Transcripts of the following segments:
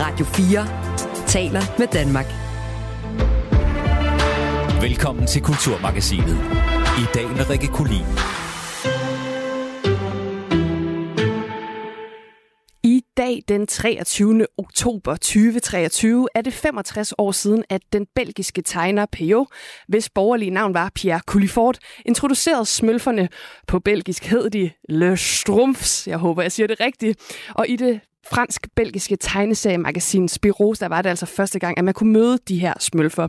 Radio 4 taler med Danmark. Velkommen til Kulturmagasinet. I dag med Rikke Kulin. I dag, den 23. oktober 2023, er det 65 år siden, at den belgiske tegner Pio, hvis borgerlige navn var Pierre Cullifort, introducerede smølferne. På belgisk hed de Le Strumpfs. Jeg håber, jeg siger det rigtigt. Og i det fransk-belgiske tegneseriemagasin Spirou, der var det altså første gang, at man kunne møde de her smølfer.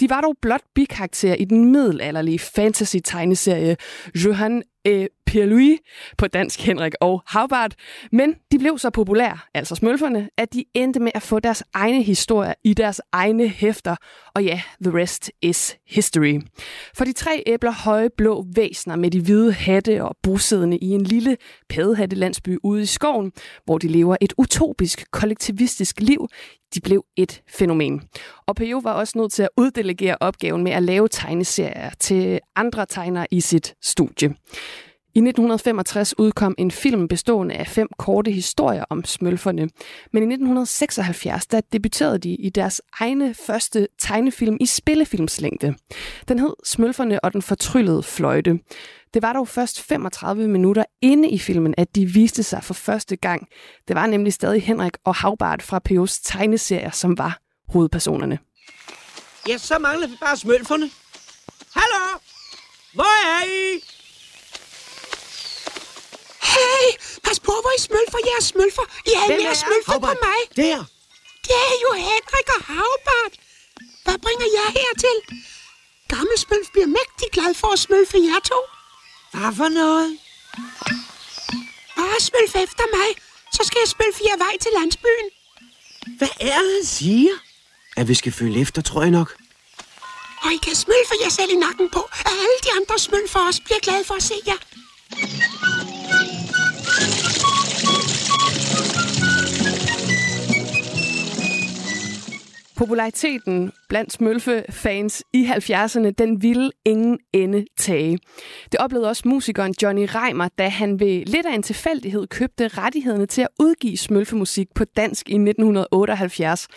De var dog blot bikarakterer i den middelalderlige fantasy-tegneserie Johan øh, Pierre-Louis på dansk Henrik og Havbart, men de blev så populære, altså smølferne, at de endte med at få deres egne historier i deres egne hæfter, og ja, the rest is history. For de tre æbler høje blå væsner med de hvide hatte og bosiddende i en lille landsby ude i skoven, hvor de lever et utopisk kollektivistisk liv, de blev et fænomen. Og P.O. var også nødt til at uddelegere opgaven med at lave tegneserier til andre tegnere i sit studie. I 1965 udkom en film bestående af fem korte historier om smølferne. Men i 1976 der debuterede de i deres egne første tegnefilm i spillefilmslængde. Den hed Smølferne og den fortryllede fløjte. Det var dog først 35 minutter inde i filmen, at de viste sig for første gang. Det var nemlig stadig Henrik og Havbart fra P.O.'s tegneserier, som var hovedpersonerne. Ja, så mangler vi bare smølferne. Hallo? Hvor er I? Hey, pas på, hvor I smølfer. Jeg er smølfer. I er Hvem mere er smølfer på mig. Der. Det er jo Henrik og Havbart. Hvad bringer jeg hertil? Gammel smølf bliver mægtig glad for at smølfe jer to. Hvad for noget? Bare smølf efter mig, så skal jeg smølfe jer vej til landsbyen. Hvad er det, han siger? At vi skal følge efter, tror jeg nok. Og I kan smølfe jer selv i nakken på, at alle de andre smølfer også bliver glade for at se jer. Populariteten blandt Smølfe-fans i 70'erne, den ville ingen ende tage. Det oplevede også musikeren Johnny Reimer, da han ved lidt af en tilfældighed købte rettighederne til at udgive Smølfe-musik på dansk i 1978,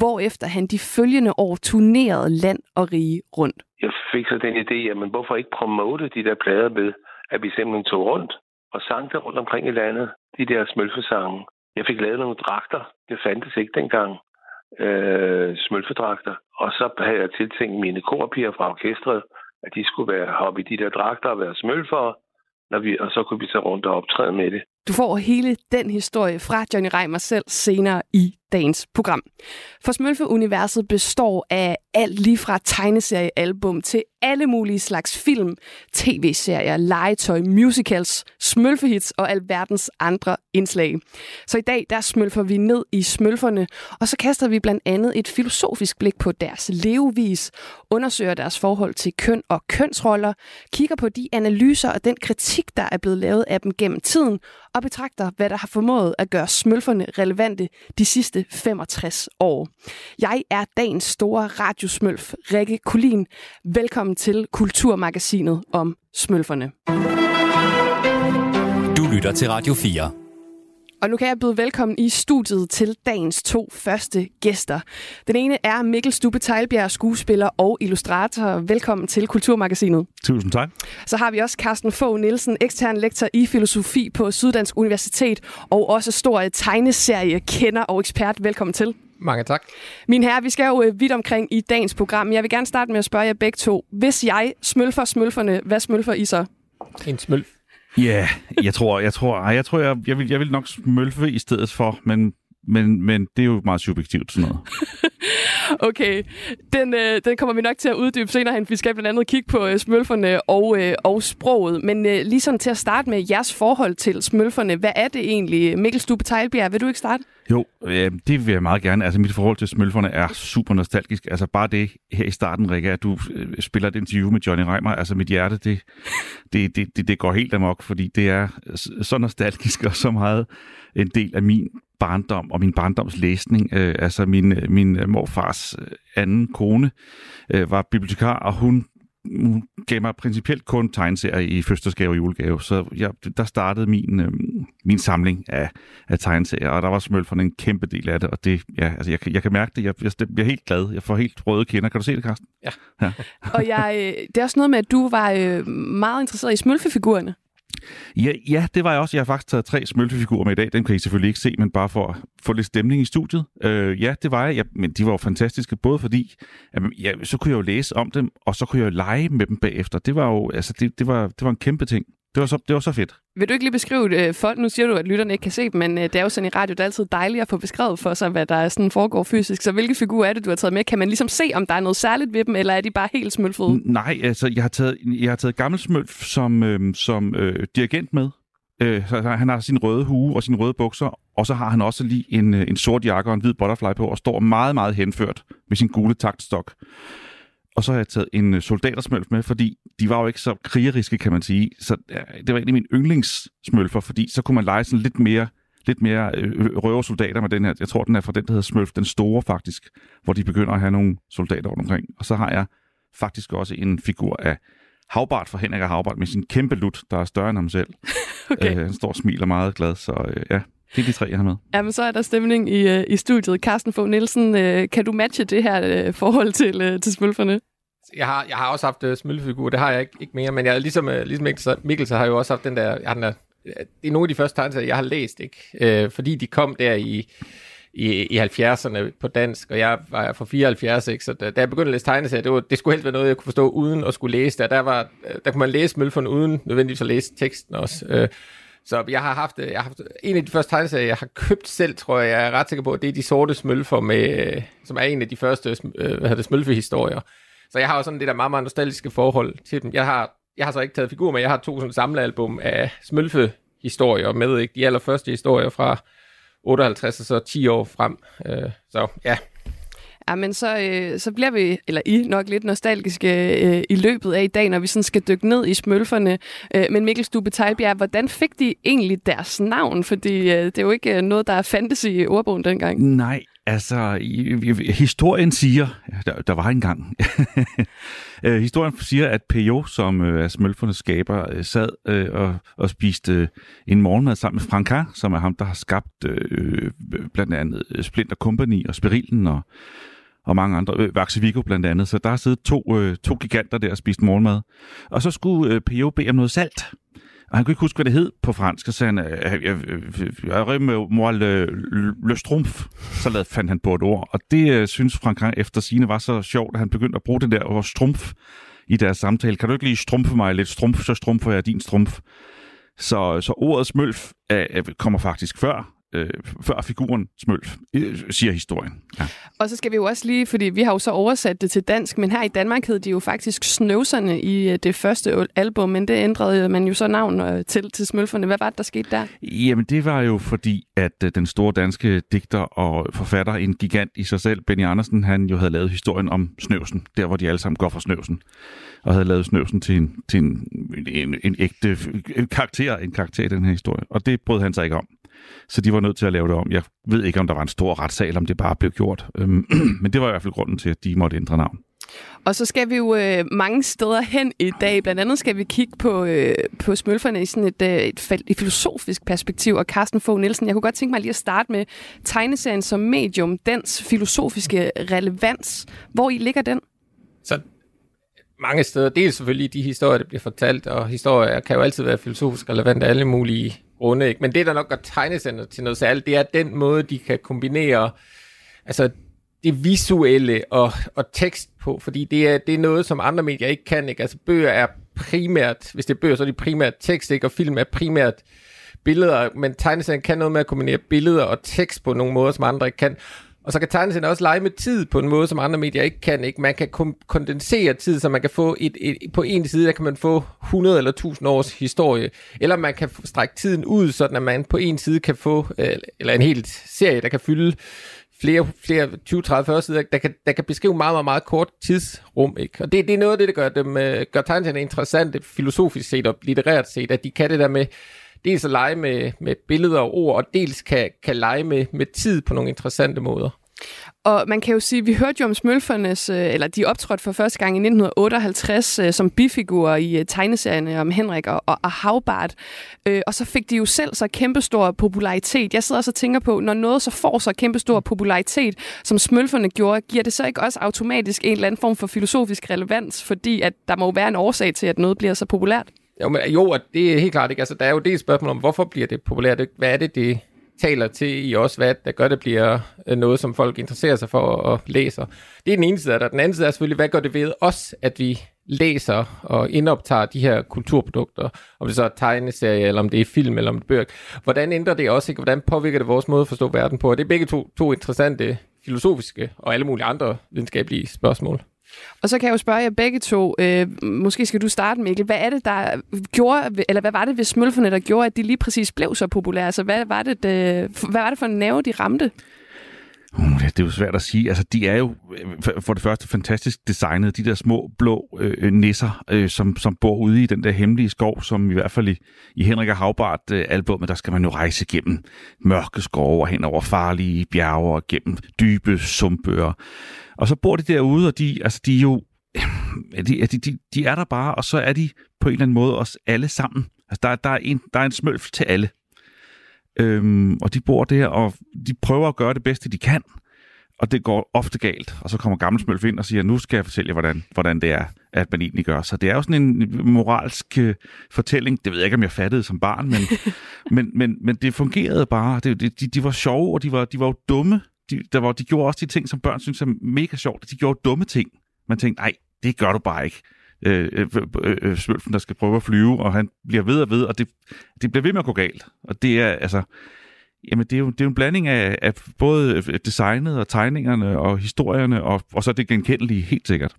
hvorefter han de følgende år turnerede land og rige rundt. Jeg fik så den idé, at man hvorfor ikke promote de der plader med, at vi simpelthen tog rundt og sang det rundt omkring i landet, de der smølfesange. Jeg fik lavet nogle dragter. Det fandtes ikke dengang øh, smølfedragter. Og så havde jeg tiltænkt mine korpiger fra orkestret, at de skulle være hoppe i de der dragter og være smølfere, når vi, og så kunne vi tage rundt og optræde med det. Du får hele den historie fra Johnny Reimer selv senere i dagens program. For Smølfe-universet består af alt lige fra tegneseriealbum til alle mulige slags film, tv-serier, legetøj, musicals, smølfehits og alverdens andre indslag. Så i dag, der smølfer vi ned i smølferne, og så kaster vi blandt andet et filosofisk blik på deres levevis, undersøger deres forhold til køn og kønsroller, kigger på de analyser og den kritik, der er blevet lavet af dem gennem tiden, og betragter, hvad der har formået at gøre smølferne relevante de sidste 65 år. Jeg er dagens store radiosmølf, Rikke Kulin. Velkommen til Kulturmagasinet om smølferne. Du lytter til Radio 4. Og nu kan jeg byde velkommen i studiet til dagens to første gæster. Den ene er Mikkel Stubbe Teilbjerg, skuespiller og illustrator. Velkommen til Kulturmagasinet. Tusind tak. Så har vi også Carsten Fogh Nielsen, ekstern lektor i filosofi på Syddansk Universitet, og også stor tegneserie kender og ekspert. Velkommen til. Mange tak. Min herre, vi skal jo øh, vidt omkring i dagens program. Jeg vil gerne starte med at spørge jer begge to. Hvis jeg smølfer smølferne, hvad smølfer I så? En smølf. Ja, yeah, jeg tror, jeg tror, ej, jeg, tror jeg, jeg, vil, jeg vil nok smølfe i stedet for, men, men, men det er jo meget subjektivt sådan noget. Okay, den, øh, den kommer vi nok til at uddybe senere hen. Vi skal blandt andet kigge på øh, smølferne og, øh, og sproget. Men øh, lige sådan til at starte med jeres forhold til smølferne. Hvad er det egentlig? Mikkel Stube Tejlbjerg, vil du ikke starte? Jo, øh, det vil jeg meget gerne. Altså mit forhold til smølferne er super nostalgisk. Altså bare det her i starten, Rikke, at du øh, spiller et interview med Johnny Reimer. Altså mit hjerte, det, det, det, det, det går helt amok, fordi det er så nostalgisk og så meget en del af min barndom og min barndoms læsning. Øh, altså min, min morfars anden kone øh, var bibliotekar, og hun hun gav mig principielt kun tegneserier i fødselsdagsgave og julegave, så jeg, der startede min, øh, min samling af, af tegneserier, og der var smølferne en kæmpe del af det, og det, ja, altså jeg, jeg kan mærke det, jeg, jeg bliver helt glad, jeg får helt røde kinder. Kan du se det, Carsten? Ja. ja. Og jeg, øh, det er også noget med, at du var øh, meget interesseret i smølfefigurerne. Ja, ja, det var jeg også. Jeg har faktisk taget tre smølfefigurer med i dag. Dem kan I selvfølgelig ikke se, men bare for at få lidt stemning i studiet. Øh, ja, det var jeg. Ja, men de var jo fantastiske, både fordi, at, ja, så kunne jeg jo læse om dem, og så kunne jeg jo lege med dem bagefter. Det var jo, altså, det, det, var, det var en kæmpe ting. Det var så, det var så fedt. Vil du ikke lige beskrive det? folk? Nu siger du, at lytterne ikke kan se dem, men øh, det er jo sådan i radio, det er altid dejligt at få beskrevet for sig, hvad der sådan foregår fysisk. Så hvilke figurer er det, du har taget med? Kan man ligesom se, om der er noget særligt ved dem, eller er de bare helt smølfede? Nej, altså jeg har taget, jeg har taget gammel smølf som, øh, som øh, dirigent med. Øh, så han har sin røde hue og sine røde bukser, og så har han også lige en, øh, en sort jakke og en hvid butterfly på, og står meget, meget henført med sin gule taktstok. Og så har jeg taget en øh, soldatersmølf med, fordi de var jo ikke så krigeriske, kan man sige. Så det var en af mine yndlingssmølfer, fordi så kunne man lege sådan lidt mere lidt mere øh, røve soldater med den her. Jeg tror, den er fra den, der hedder Smølf, den store faktisk, hvor de begynder at have nogle soldater rundt omkring. Og så har jeg faktisk også en figur af Havbart fra Henrik og Havbart med sin kæmpe lut, der er større end ham selv. Okay. Øh, han står og smiler meget glad, så øh, ja, det er de tre, jeg har med. Jamen, så er der stemning i, øh, i studiet. Carsten Fogh Nielsen, øh, kan du matche det her øh, forhold til, øh, til smølferne? Jeg har, jeg har også haft uh, smølfefigur, det har jeg ikke, ikke mere, men jeg ligesom, uh, ligesom Mikkel, så, Mikkel, så har jeg jo også haft den der, jeg har den der, det er nogle af de første tegneserier, jeg har læst, ikke? Uh, fordi de kom der i, i, i 70'erne på dansk, og jeg var fra 74, ikke? så da, da jeg begyndte at læse tegneserier, det, var, det skulle helst være noget, jeg kunne forstå uden at skulle læse det, der, var, der kunne man læse smølferne uden nødvendigvis at læse teksten også. Uh, så jeg har haft, øh, jeg har haft en af de første tegneserier, jeg har købt selv, tror jeg, jeg er ret sikker på, det er de sorte smølfer, med, øh, som er en af de første øh, hvad hedder det, smølfehistorier. Så jeg har jo sådan det der meget, meget nostalgiske forhold til dem. Jeg har, jeg har så ikke taget figur med, jeg har to sådan samlealbum af smølfe-historier med, ikke? De allerførste historier fra 58 og så 10 år frem. Øh, så ja, Ja, men så, øh, så bliver vi, eller I, nok lidt nostalgiske øh, i løbet af i dag, når vi sådan skal dykke ned i smølferne. Øh, men Mikkel Stube Tejlbjerg, hvordan fik de egentlig deres navn? Fordi øh, det er jo ikke øh, noget, der fandtes i ordbogen dengang. Nej, altså, i, i, historien siger, der, der var engang, øh, historien siger, at P.O., som øh, er smølfernes skaber, øh, sad øh, og, og spiste øh, en morgenmad sammen med Franka, som er ham, der har skabt øh, øh blandt andet øh, Splinter Company og Spirilen og og mange andre, øh, Vaxe Vigo blandt andet. Så der har siddet to, øh, to giganter der og spist morgenmad. Og så skulle øh, P.O. bede om noget salt. Og han kunne ikke huske, hvad det hed på fransk, og så sagde han, øh, jeg rømme øh, moi le, le strumpf. Så lad, fandt han på et ord. Og det øh, synes Frank efter sine var så sjovt, at han begyndte at bruge det der ord strumpf i deres samtale. Kan du ikke lige strumfe mig lidt strumf, så strumfer jeg din strumf. Så, så ordet smølf øh, kommer faktisk før øh, før figuren Smølf, øh, siger historien. Ja. Og så skal vi jo også lige, fordi vi har jo så oversat det til dansk, men her i Danmark hed de jo faktisk Snøvserne i øh, det første album, men det ændrede man jo så navn øh, til, til Smølferne. Hvad var det, der skete der? Jamen det var jo fordi, at den store danske digter og forfatter, en gigant i sig selv, Benny Andersen, han jo havde lavet historien om Snøvsen, der hvor de alle sammen går for Snøvsen og havde lavet Snøvsen til en, til en, en, en ægte en karakter, en karakter i den her historie. Og det brød han sig ikke om. Så de var nødt til at lave det om. Jeg ved ikke, om der var en stor retssal, om det bare blev gjort. Øhm, men det var i hvert fald grunden til, at de måtte ændre navn. Og så skal vi jo øh, mange steder hen i dag. Blandt andet skal vi kigge på, øh, på smølferne i sådan et, øh, et, et filosofisk perspektiv. Og Carsten Fogh Nielsen, jeg kunne godt tænke mig lige at starte med tegneserien som medium, dens filosofiske relevans. Hvor i ligger den? Så mange steder. Dels selvfølgelig de historier, der bliver fortalt, og historier kan jo altid være filosofisk relevante af alle mulige grunde. Ikke? Men det, der nok gør tegnesender til noget særligt, det er den måde, de kan kombinere altså det visuelle og, og tekst på, fordi det er, det er noget, som andre medier ikke kan. Ikke? Altså bøger er primært, hvis det er bøger, så er de primært tekst, ikke? og film er primært billeder, men tegneserien kan noget med at kombinere billeder og tekst på nogle måder, som andre ikke kan. Og så kan tegneserien også lege med tid på en måde, som andre medier ikke kan. Ikke? Man kan kondensere tid, så man kan få et, et, på en side, der kan man få 100 eller 1000 års historie. Eller man kan strække tiden ud, sådan at man på en side kan få, øh, eller en hel serie, der kan fylde flere, flere 20, 30, 40 sider, der kan, der kan beskrive meget, meget, meget kort tidsrum. Ikke? Og det, det er noget af det, der gør, dem, øh, gør tegneserierne interessante, filosofisk set og litterært set, at de kan det der med dels at lege med, med billeder og ord, og dels kan, kan lege med, med tid på nogle interessante måder. Og man kan jo sige, vi hørte jo om smølfernes, øh, eller de optrådte for første gang i 1958 øh, som bifigurer i øh, tegneserierne om Henrik og, og, og Havbart. Og så fik de jo selv så kæmpestor popularitet. Jeg sidder også og tænker på, når noget så får så kæmpestor popularitet, som smølferne gjorde, giver det så ikke også automatisk en eller anden form for filosofisk relevans, fordi at der må jo være en årsag til, at noget bliver så populært? Jo, men, jo, det er helt klart ikke. Altså, der er jo det spørgsmål om, hvorfor bliver det populært? Hvad er det, det taler til i os, hvad der gør, det bliver øh, noget, som folk interesserer sig for og læser. Det er den ene side af det. Den anden side er selvfølgelig, hvad gør det ved os, at vi læser og indoptager de her kulturprodukter, om det så er tegneserie, eller om det er film, eller om det er bøger. Hvordan ændrer det også, ikke? hvordan påvirker det vores måde at forstå verden på? Og det er begge to, to interessante filosofiske og alle mulige andre videnskabelige spørgsmål. Og så kan jeg jo spørge jer begge to, øh, måske skal du starte Mikkel, hvad er det, der gjorde, eller hvad var det ved smølferne, der gjorde, at de lige præcis blev så populære? Altså, hvad var det, det hvad var det for en nerve, de ramte? Uh, det er jo svært at sige. Altså, de er jo øh, for det første fantastisk designet. De der små blå øh, øh, nisser, øh, som, som bor ude i den der hemmelige skov, som i hvert fald i, i Henrik og Havbart øh, albumet, der skal man jo rejse gennem mørke skove og hen over farlige bjerge og gennem dybe sumpøer. Og så bor de derude, og de, altså, de er jo de, de, de, de er der bare, og så er de på en eller anden måde også alle sammen. Altså, der, der, er, en, der er en smølf til alle. Øhm, og de bor der, og de prøver at gøre det bedste, de kan. Og det går ofte galt. Og så kommer gammel smølf ind og siger, nu skal jeg fortælle jer, hvordan, hvordan det er, at man egentlig gør. Så det er jo sådan en moralsk uh, fortælling. Det ved jeg ikke, om jeg fattede som barn, men, men, men, men det fungerede bare. Det, de, de, de var sjove, og de var, de var jo dumme de, der var, de gjorde også de ting, som børn synes er mega sjovt. De gjorde dumme ting. Man tænkte, nej, det gør du bare ikke. Øh, øh, øh, øh, øh Svølfen, der skal prøve at flyve, og han bliver ved og ved, og det, det bliver ved med at gå galt. Og det er, altså, Jamen, det er jo, det er jo en blanding af, af både designet og tegningerne og historierne, og, og så det genkendelige, helt sikkert.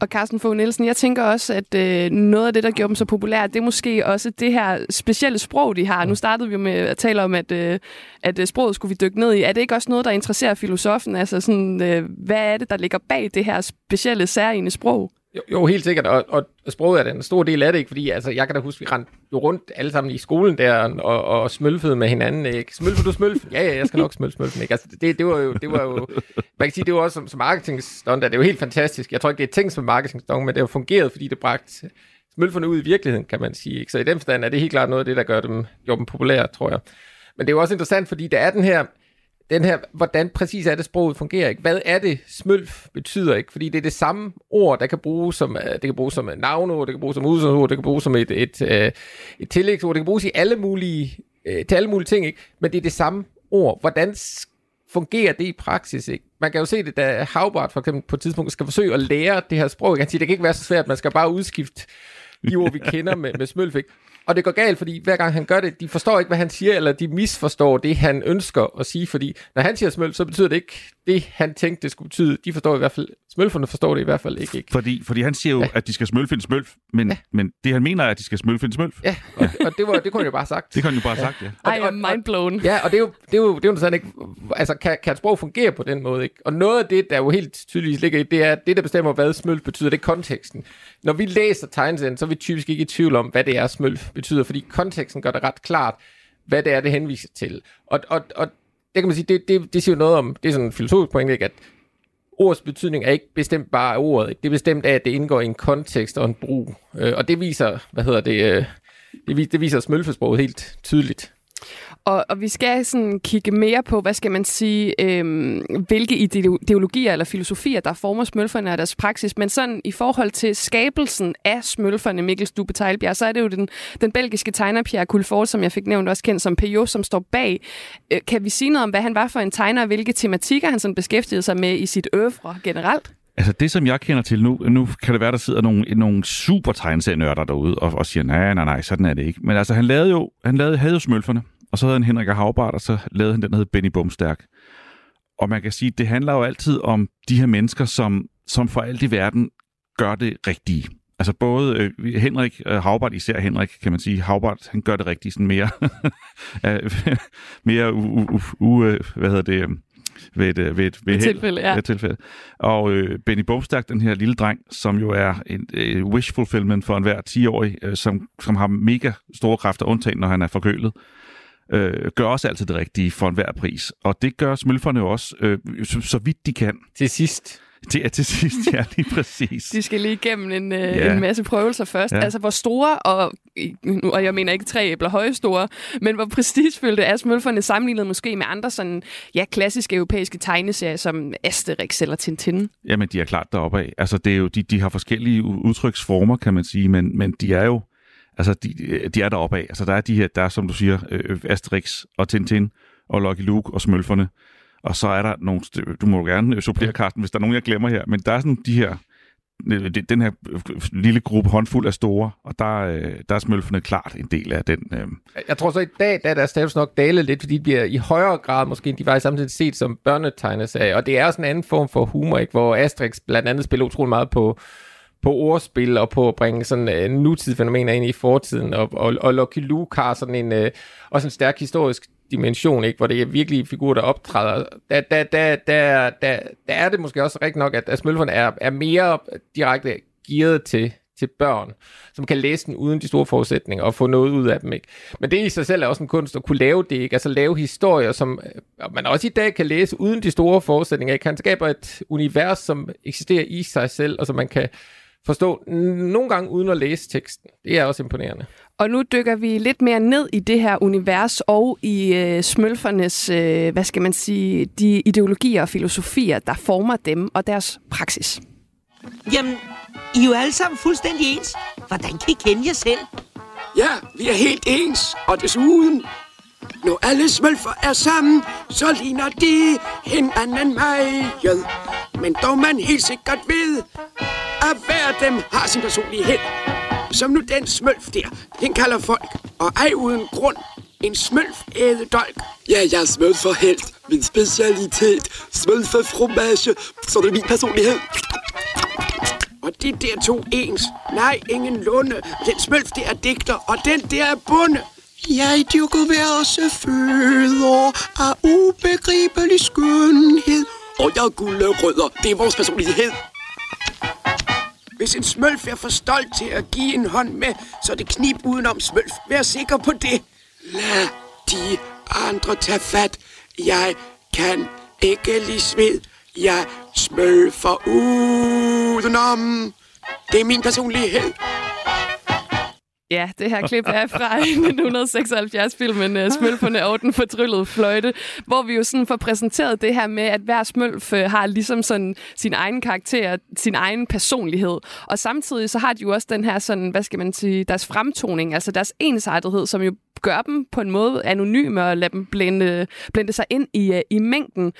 Og Carsten Fogh Nielsen, jeg tænker også, at øh, noget af det, der gjorde dem så populære, det er måske også det her specielle sprog, de har. Nu startede vi med at tale om, at, øh, at øh, sproget skulle vi dykke ned i. Er det ikke også noget, der interesserer filosofen? Altså, sådan, øh, hvad er det, der ligger bag det her specielle, særlige sprog? Jo, jo, helt sikkert, og, og sproget er en stor del af det, ikke? fordi altså, jeg kan da huske, vi rendte jo rundt alle sammen i skolen der, og, og smølfede med hinanden, ikke? Smølfer du smølfen? Ja, ja, jeg skal nok smølfe smølfen, ikke? Altså, det, det, var jo, det var jo, man kan sige, det var også som, som marketingstunt, det er jo helt fantastisk. Jeg tror ikke, det er tænkt som marketingstunt, men det har fungeret, fordi det bragte smølferne ud i virkeligheden, kan man sige. Ikke? Så i den forstand er det helt klart noget af det, der gør dem, gjorde dem populære, tror jeg. Men det er jo også interessant, fordi der er den her, den her, hvordan præcis er det, sproget fungerer, ikke? Hvad er det, smølf betyder, ikke? Fordi det er det samme ord, der kan bruges som, øh, det kan bruges som øh, navnord, det kan bruges som udsagnsord, det kan bruges som et, et, et, et tillægsord, det kan bruges i alle mulige, til alle mulige ting, ikke? Men det er det samme ord. Hvordan fungerer det i praksis, ikke? Man kan jo se det, da Havbart for eksempel på et tidspunkt skal forsøge at lære det her sprog. Han siger, det kan ikke være så svært, man skal bare udskifte de ord, vi kender med, med smølf, ikke? Og det går galt, fordi hver gang han gør det, de forstår ikke, hvad han siger, eller de misforstår det, han ønsker at sige, fordi når han siger smøl, så betyder det ikke det, han tænkte, det skulle betyde. De forstår i hvert fald, smølferne forstår det i hvert fald ikke. ikke. Fordi, fordi han siger jo, ja. at de skal smølfe en smølf, men, ja. men det han mener er, at de skal smølfe en smølf. Ja, og, og det, var, det kunne han jo bare have sagt. Det kunne han jo bare have sagt, ja. Og, I am mind blown. Ja, og det er jo, det er jo, det er jo sådan, ikke, altså kan, kan et sprog fungere på den måde, ikke? Og noget af det, der jo helt tydeligt ligger i, det er, det der bestemmer, hvad smølf betyder, det er konteksten. Når vi læser tegneserien, så er vi typisk ikke i tvivl om, hvad det er, smølf betyder, fordi konteksten gør det ret klart, hvad det er, det henviser til. Og, og, og det kan man sige, det, det, det siger jo noget om, det er sådan en filosofisk point, ikke, at ords betydning er ikke bestemt bare af ordet. Ikke? Det er bestemt af, at det indgår i en kontekst og en brug. Øh, og det viser, hvad hedder det, øh, det, det viser smølfesproget helt tydeligt. Og, og vi skal sådan kigge mere på, hvad skal man sige, øhm, hvilke ideologier eller filosofier, der former smølferne og deres praksis. Men sådan i forhold til skabelsen af smølferne, Mikkel Stube Tejlbjerg, så er det jo den, den belgiske tegner Pierre Coulfort, som jeg fik nævnt også kendt som P.O., som står bag. Øh, kan vi sige noget om, hvad han var for en tegner, og hvilke tematikker han sådan beskæftigede sig med i sit øvre generelt? Altså det, som jeg kender til nu, nu kan det være, der sidder nogle, nogle super tegneserienørder derude og, og siger, nej, nej, nej, sådan er det ikke. Men altså, han lavede jo, han lavede, havde jo smølferne, og så havde han Henrik Havbart, og så lavede han den, der hed Benny Bumstærk. Og man kan sige, det handler jo altid om de her mennesker, som, som for alt i verden gør det rigtige. Altså både øh, Henrik øh, Havbart, især Henrik, kan man sige, Havbart, han gør det rigtige sådan mere, mere u, u, u, øh, hvad hedder det, ved et, ved et, ved et tilfælde, ja. et tilfælde. Og øh, Benny Bogstærk, den her lille dreng, som jo er en øh, wish fulfillment for enhver 10-årig, øh, som, som har mega store kræfter, undtagen når han er forkølet. Øh, gør også altid det rigtige for enhver pris. Og det gør smølferne jo også, øh, så, så vidt de kan. Til sidst. Det er til sidst, ja, lige præcis. De skal lige igennem en, øh, Ja. en masse prøvelser først. Ja. Altså, hvor store, og, nu- og jeg mener ikke tre æbler høje store, men hvor prestigefyldte er smølferne sammenlignet måske med andre sådan, ja, klassiske europæiske tegneserier som Asterix eller Tintin. Jamen, de er klart deroppe af. Altså, det er jo, de, de har forskellige udtryksformer, kan man sige, men, men de er jo, altså, de, de er deroppe af. Altså, der er de her, der er, som du siger, øh, Asterix og Tintin og Lucky Luke og Smølferne. Og så er der nogle, du må jo gerne øh, supplere, Carsten, hvis der er nogen, jeg glemmer her, men der er sådan de her, øh, den her øh, lille gruppe håndfuld af store, og der, der er Smølferne klart en del af den. Øh, Jeg tror så i dag, der er deres status nok dalet lidt, fordi de bliver i højere grad måske, end de var i samtidig set som børnetegneserie. Og det er også en anden form for humor, ikke? hvor Asterix blandt andet spiller utrolig meget på, på ordspil og på at bringe sådan uh, nutidsfænomener ind i fortiden. Og, og, og Lucky Luke har sådan en, uh, også en stærk historisk dimension, ikke? hvor det er virkelig figurer, der optræder. Der, der, der, der, der, der er det måske også rigtigt nok, at, at Smølferne er, er mere direkte gearet til, til børn, som kan læse den uden de store forudsætninger og få noget ud af dem. Ikke? Men det i sig selv er også en kunst at kunne lave det, ikke? altså lave historier, som øh, man også i dag kan læse uden de store forudsætninger. Ikke? Han skaber et univers, som eksisterer i sig selv, og som man kan forstå nogle gange uden at læse teksten. Det er også imponerende. Og nu dykker vi lidt mere ned i det her univers og i øh, smølfernes, øh, hvad skal man sige, de ideologier og filosofier, der former dem og deres praksis. Jamen, I er jo alle sammen fuldstændig ens. Hvordan kan I kende jer selv? Ja, vi er helt ens, og desuden, når alle smølfer er sammen, så ligner de hinanden meget. Men dog man helt sikkert ved, at hver af dem har sin personlighed. Som nu den smølf der, den kalder folk, og ej uden grund, en smølf ædedolk. Ja, jeg er smølferhelt. Min specialitet. Smølfefromage. Så det er min personlighed. Og de der to ens. Nej, ingen lunde. Den smølf der er digter, og den der er bunde. Jeg dyrker værelse føder af ubegribelig skønhed. Og jeg er gulerødder. Det er vores personlighed. Hvis en smølf er for stolt til at give en hånd med, så er det knip udenom smølf. Vær sikker på det. Lad de andre tage fat. Jeg kan ikke lide sved. Jeg smølfer udenom. Det er min personlighed. Ja, det her klip er fra 1976-filmen uh, Smølferne og den fortryllede fløjte, hvor vi jo sådan får præsenteret det her med, at hver smølf uh, har ligesom sådan sin egen karakter, sin egen personlighed. Og samtidig så har de jo også den her sådan, hvad skal man sige, deres fremtoning, altså deres ensartethed, som jo gør dem på en måde anonyme og lade dem blende, blende sig ind i, uh, i mængden.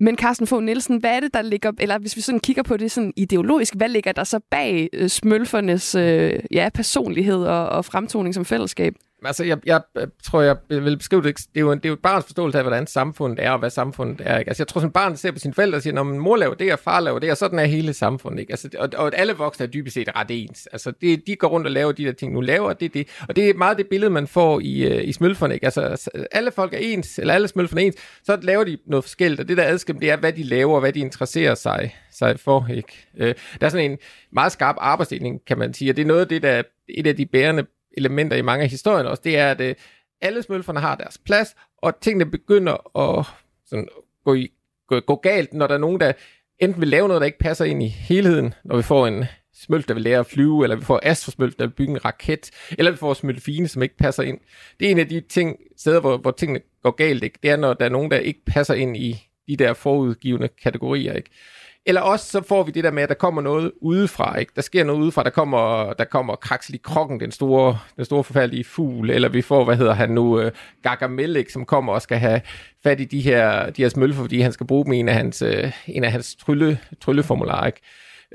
Men Carsten Fogh Nielsen, hvad er det, der ligger, eller hvis vi sådan kigger på det sådan ideologisk, hvad ligger der så bag øh, smølfernes øh, ja, personlighed og, og fremtoning som fællesskab? Altså, jeg, jeg, jeg tror, jeg vil beskrive det. Det er jo, en, det er jo et barns forståelse af, hvordan samfundet er, og hvad samfundet er. Ikke? Altså, jeg tror, sådan et barn ser på sine forældre og siger, når min mor laver det, og far laver det, og sådan er hele samfundet. Ikke? Altså, og, og alle voksne er dybest set ret ens. Altså, det, de går rundt og laver de der ting, nu laver, det det. Og det er meget det billede, man får i, øh, i smølferne. Ikke? Altså, alle folk er ens, eller alle smølferne er ens, så laver de noget forskelligt, og det der adskiller, det er, hvad de laver, og hvad de interesserer sig, sig for. Ikke? Øh, der er sådan en meget skarp arbejdsdeling, kan man sige, og det er noget af det, der er et af de bærende elementer i mange af historierne også, det er, at øh, alle smølferne har deres plads, og tingene begynder at sådan, gå, i, gå, gå galt, når der er nogen, der enten vil lave noget, der ikke passer ind i helheden, når vi får en smølf, der vil lære at flyve, eller vi får astrosmølf, der vil bygge en raket, eller vi får smølfine, som ikke passer ind. Det er en af de ting, steder, hvor, hvor tingene går galt, ikke? det er, når der er nogen, der ikke passer ind i de der forudgivende kategorier. Ikke? Eller også så får vi det der med, at der kommer noget udefra, ikke? Der sker noget udefra, der kommer, der kommer Kraxli Krokken, den store, den store forfærdelige fugl, eller vi får, hvad hedder han nu, øh, uh, Gargamel, ikke? som kommer og skal have fat i de her, de her smølfer, fordi han skal bruge dem i en af hans, uh, en af hans trylle, trylleformularer, ikke?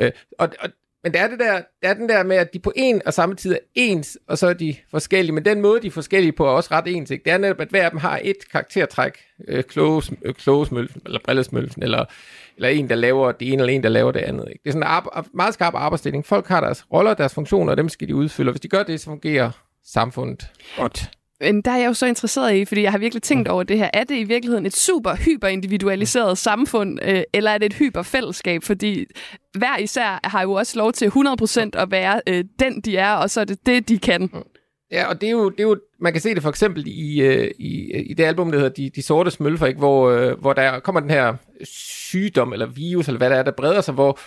Uh, og, og, men der er, det der, der er den der med, at de på en og samme tid er ens, og så er de forskellige. Men den måde, de er forskellige på, er også ret ens. Ikke? Det er netop, at hver af dem har et karaktertræk. Øh, kloges, øh, eller brillesmølfen, eller, eller en, der laver det ene, eller en, der laver det andet. Ikke? Det er sådan en ar- meget skarp arbejdsdeling. Folk har deres roller, deres funktioner, og dem skal de udfylde. Og hvis de gør det, så fungerer samfundet godt. Men der er jeg jo så interesseret i, fordi jeg har virkelig tænkt over det her. Er det i virkeligheden et super hyperindividualiseret samfund, øh, eller er det et hyperfællesskab? Fordi hver især har jo også lov til 100% at være øh, den, de er, og så er det det, de kan. Ja, og det er jo, det er jo man kan se det for eksempel i, øh, i, i det album, der hedder De, de Sorte Smølfer, ikke? Hvor, øh, hvor der kommer den her sygdom, eller virus, eller hvad der er, der breder sig, hvor,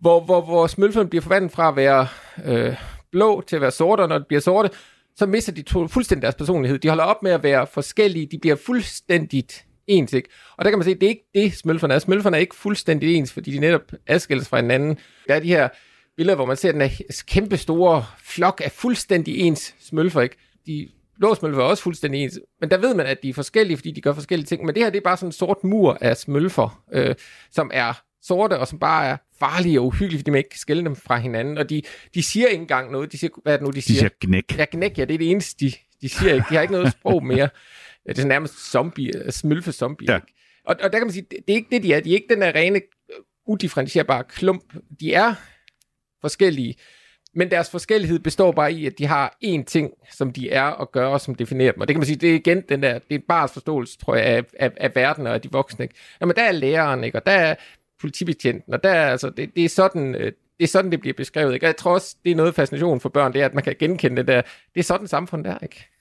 hvor, hvor, hvor smølferne bliver forvandlet fra at være øh, blå til at være sorte, og når de bliver sorte, så mister de to, fuldstændig deres personlighed. De holder op med at være forskellige, de bliver fuldstændigt ens, ikke? Og der kan man se, at det er ikke det, smølferne er. Smølferne er ikke fuldstændig ens, fordi de netop adskilles fra hinanden. Der er de her billeder, hvor man ser den her kæmpe store flok af fuldstændig ens smølfer, ikke? De blå smølfer er også fuldstændig ens, men der ved man, at de er forskellige, fordi de gør forskellige ting. Men det her, det er bare sådan en sort mur af smølfer, øh, som er sorte, og som bare er farlige og uhyggelige, fordi man ikke kan skille dem fra hinanden. Og de, de siger ikke engang noget. De siger, hvad er det nu, de siger? De siger knæk. Ja, knæk, ja, det er det eneste, de, de siger ikke. De har ikke noget sprog mere. Det er nærmest zombie, smølfe zombie. Ja. Og, og der kan man sige, det, det er ikke det, de er. De er ikke den der rene, udifferentierbare klump. De er forskellige, men deres forskellighed består bare i, at de har én ting, som de er og gør, og som definerer dem. Og det kan man sige, det er igen den der, det er en bars forståelse, tror jeg, af, af, af verden og af de voksne. Ikke? Jamen, der er læreren, ikke? og der er politibetjenten, og der er, altså, det, det er sådan, øh, det er sådan, det bliver beskrevet. Ikke? Og jeg tror også, det er noget fascination for børn, det er, at man kan genkende det der. Det er sådan samfund der, ikke?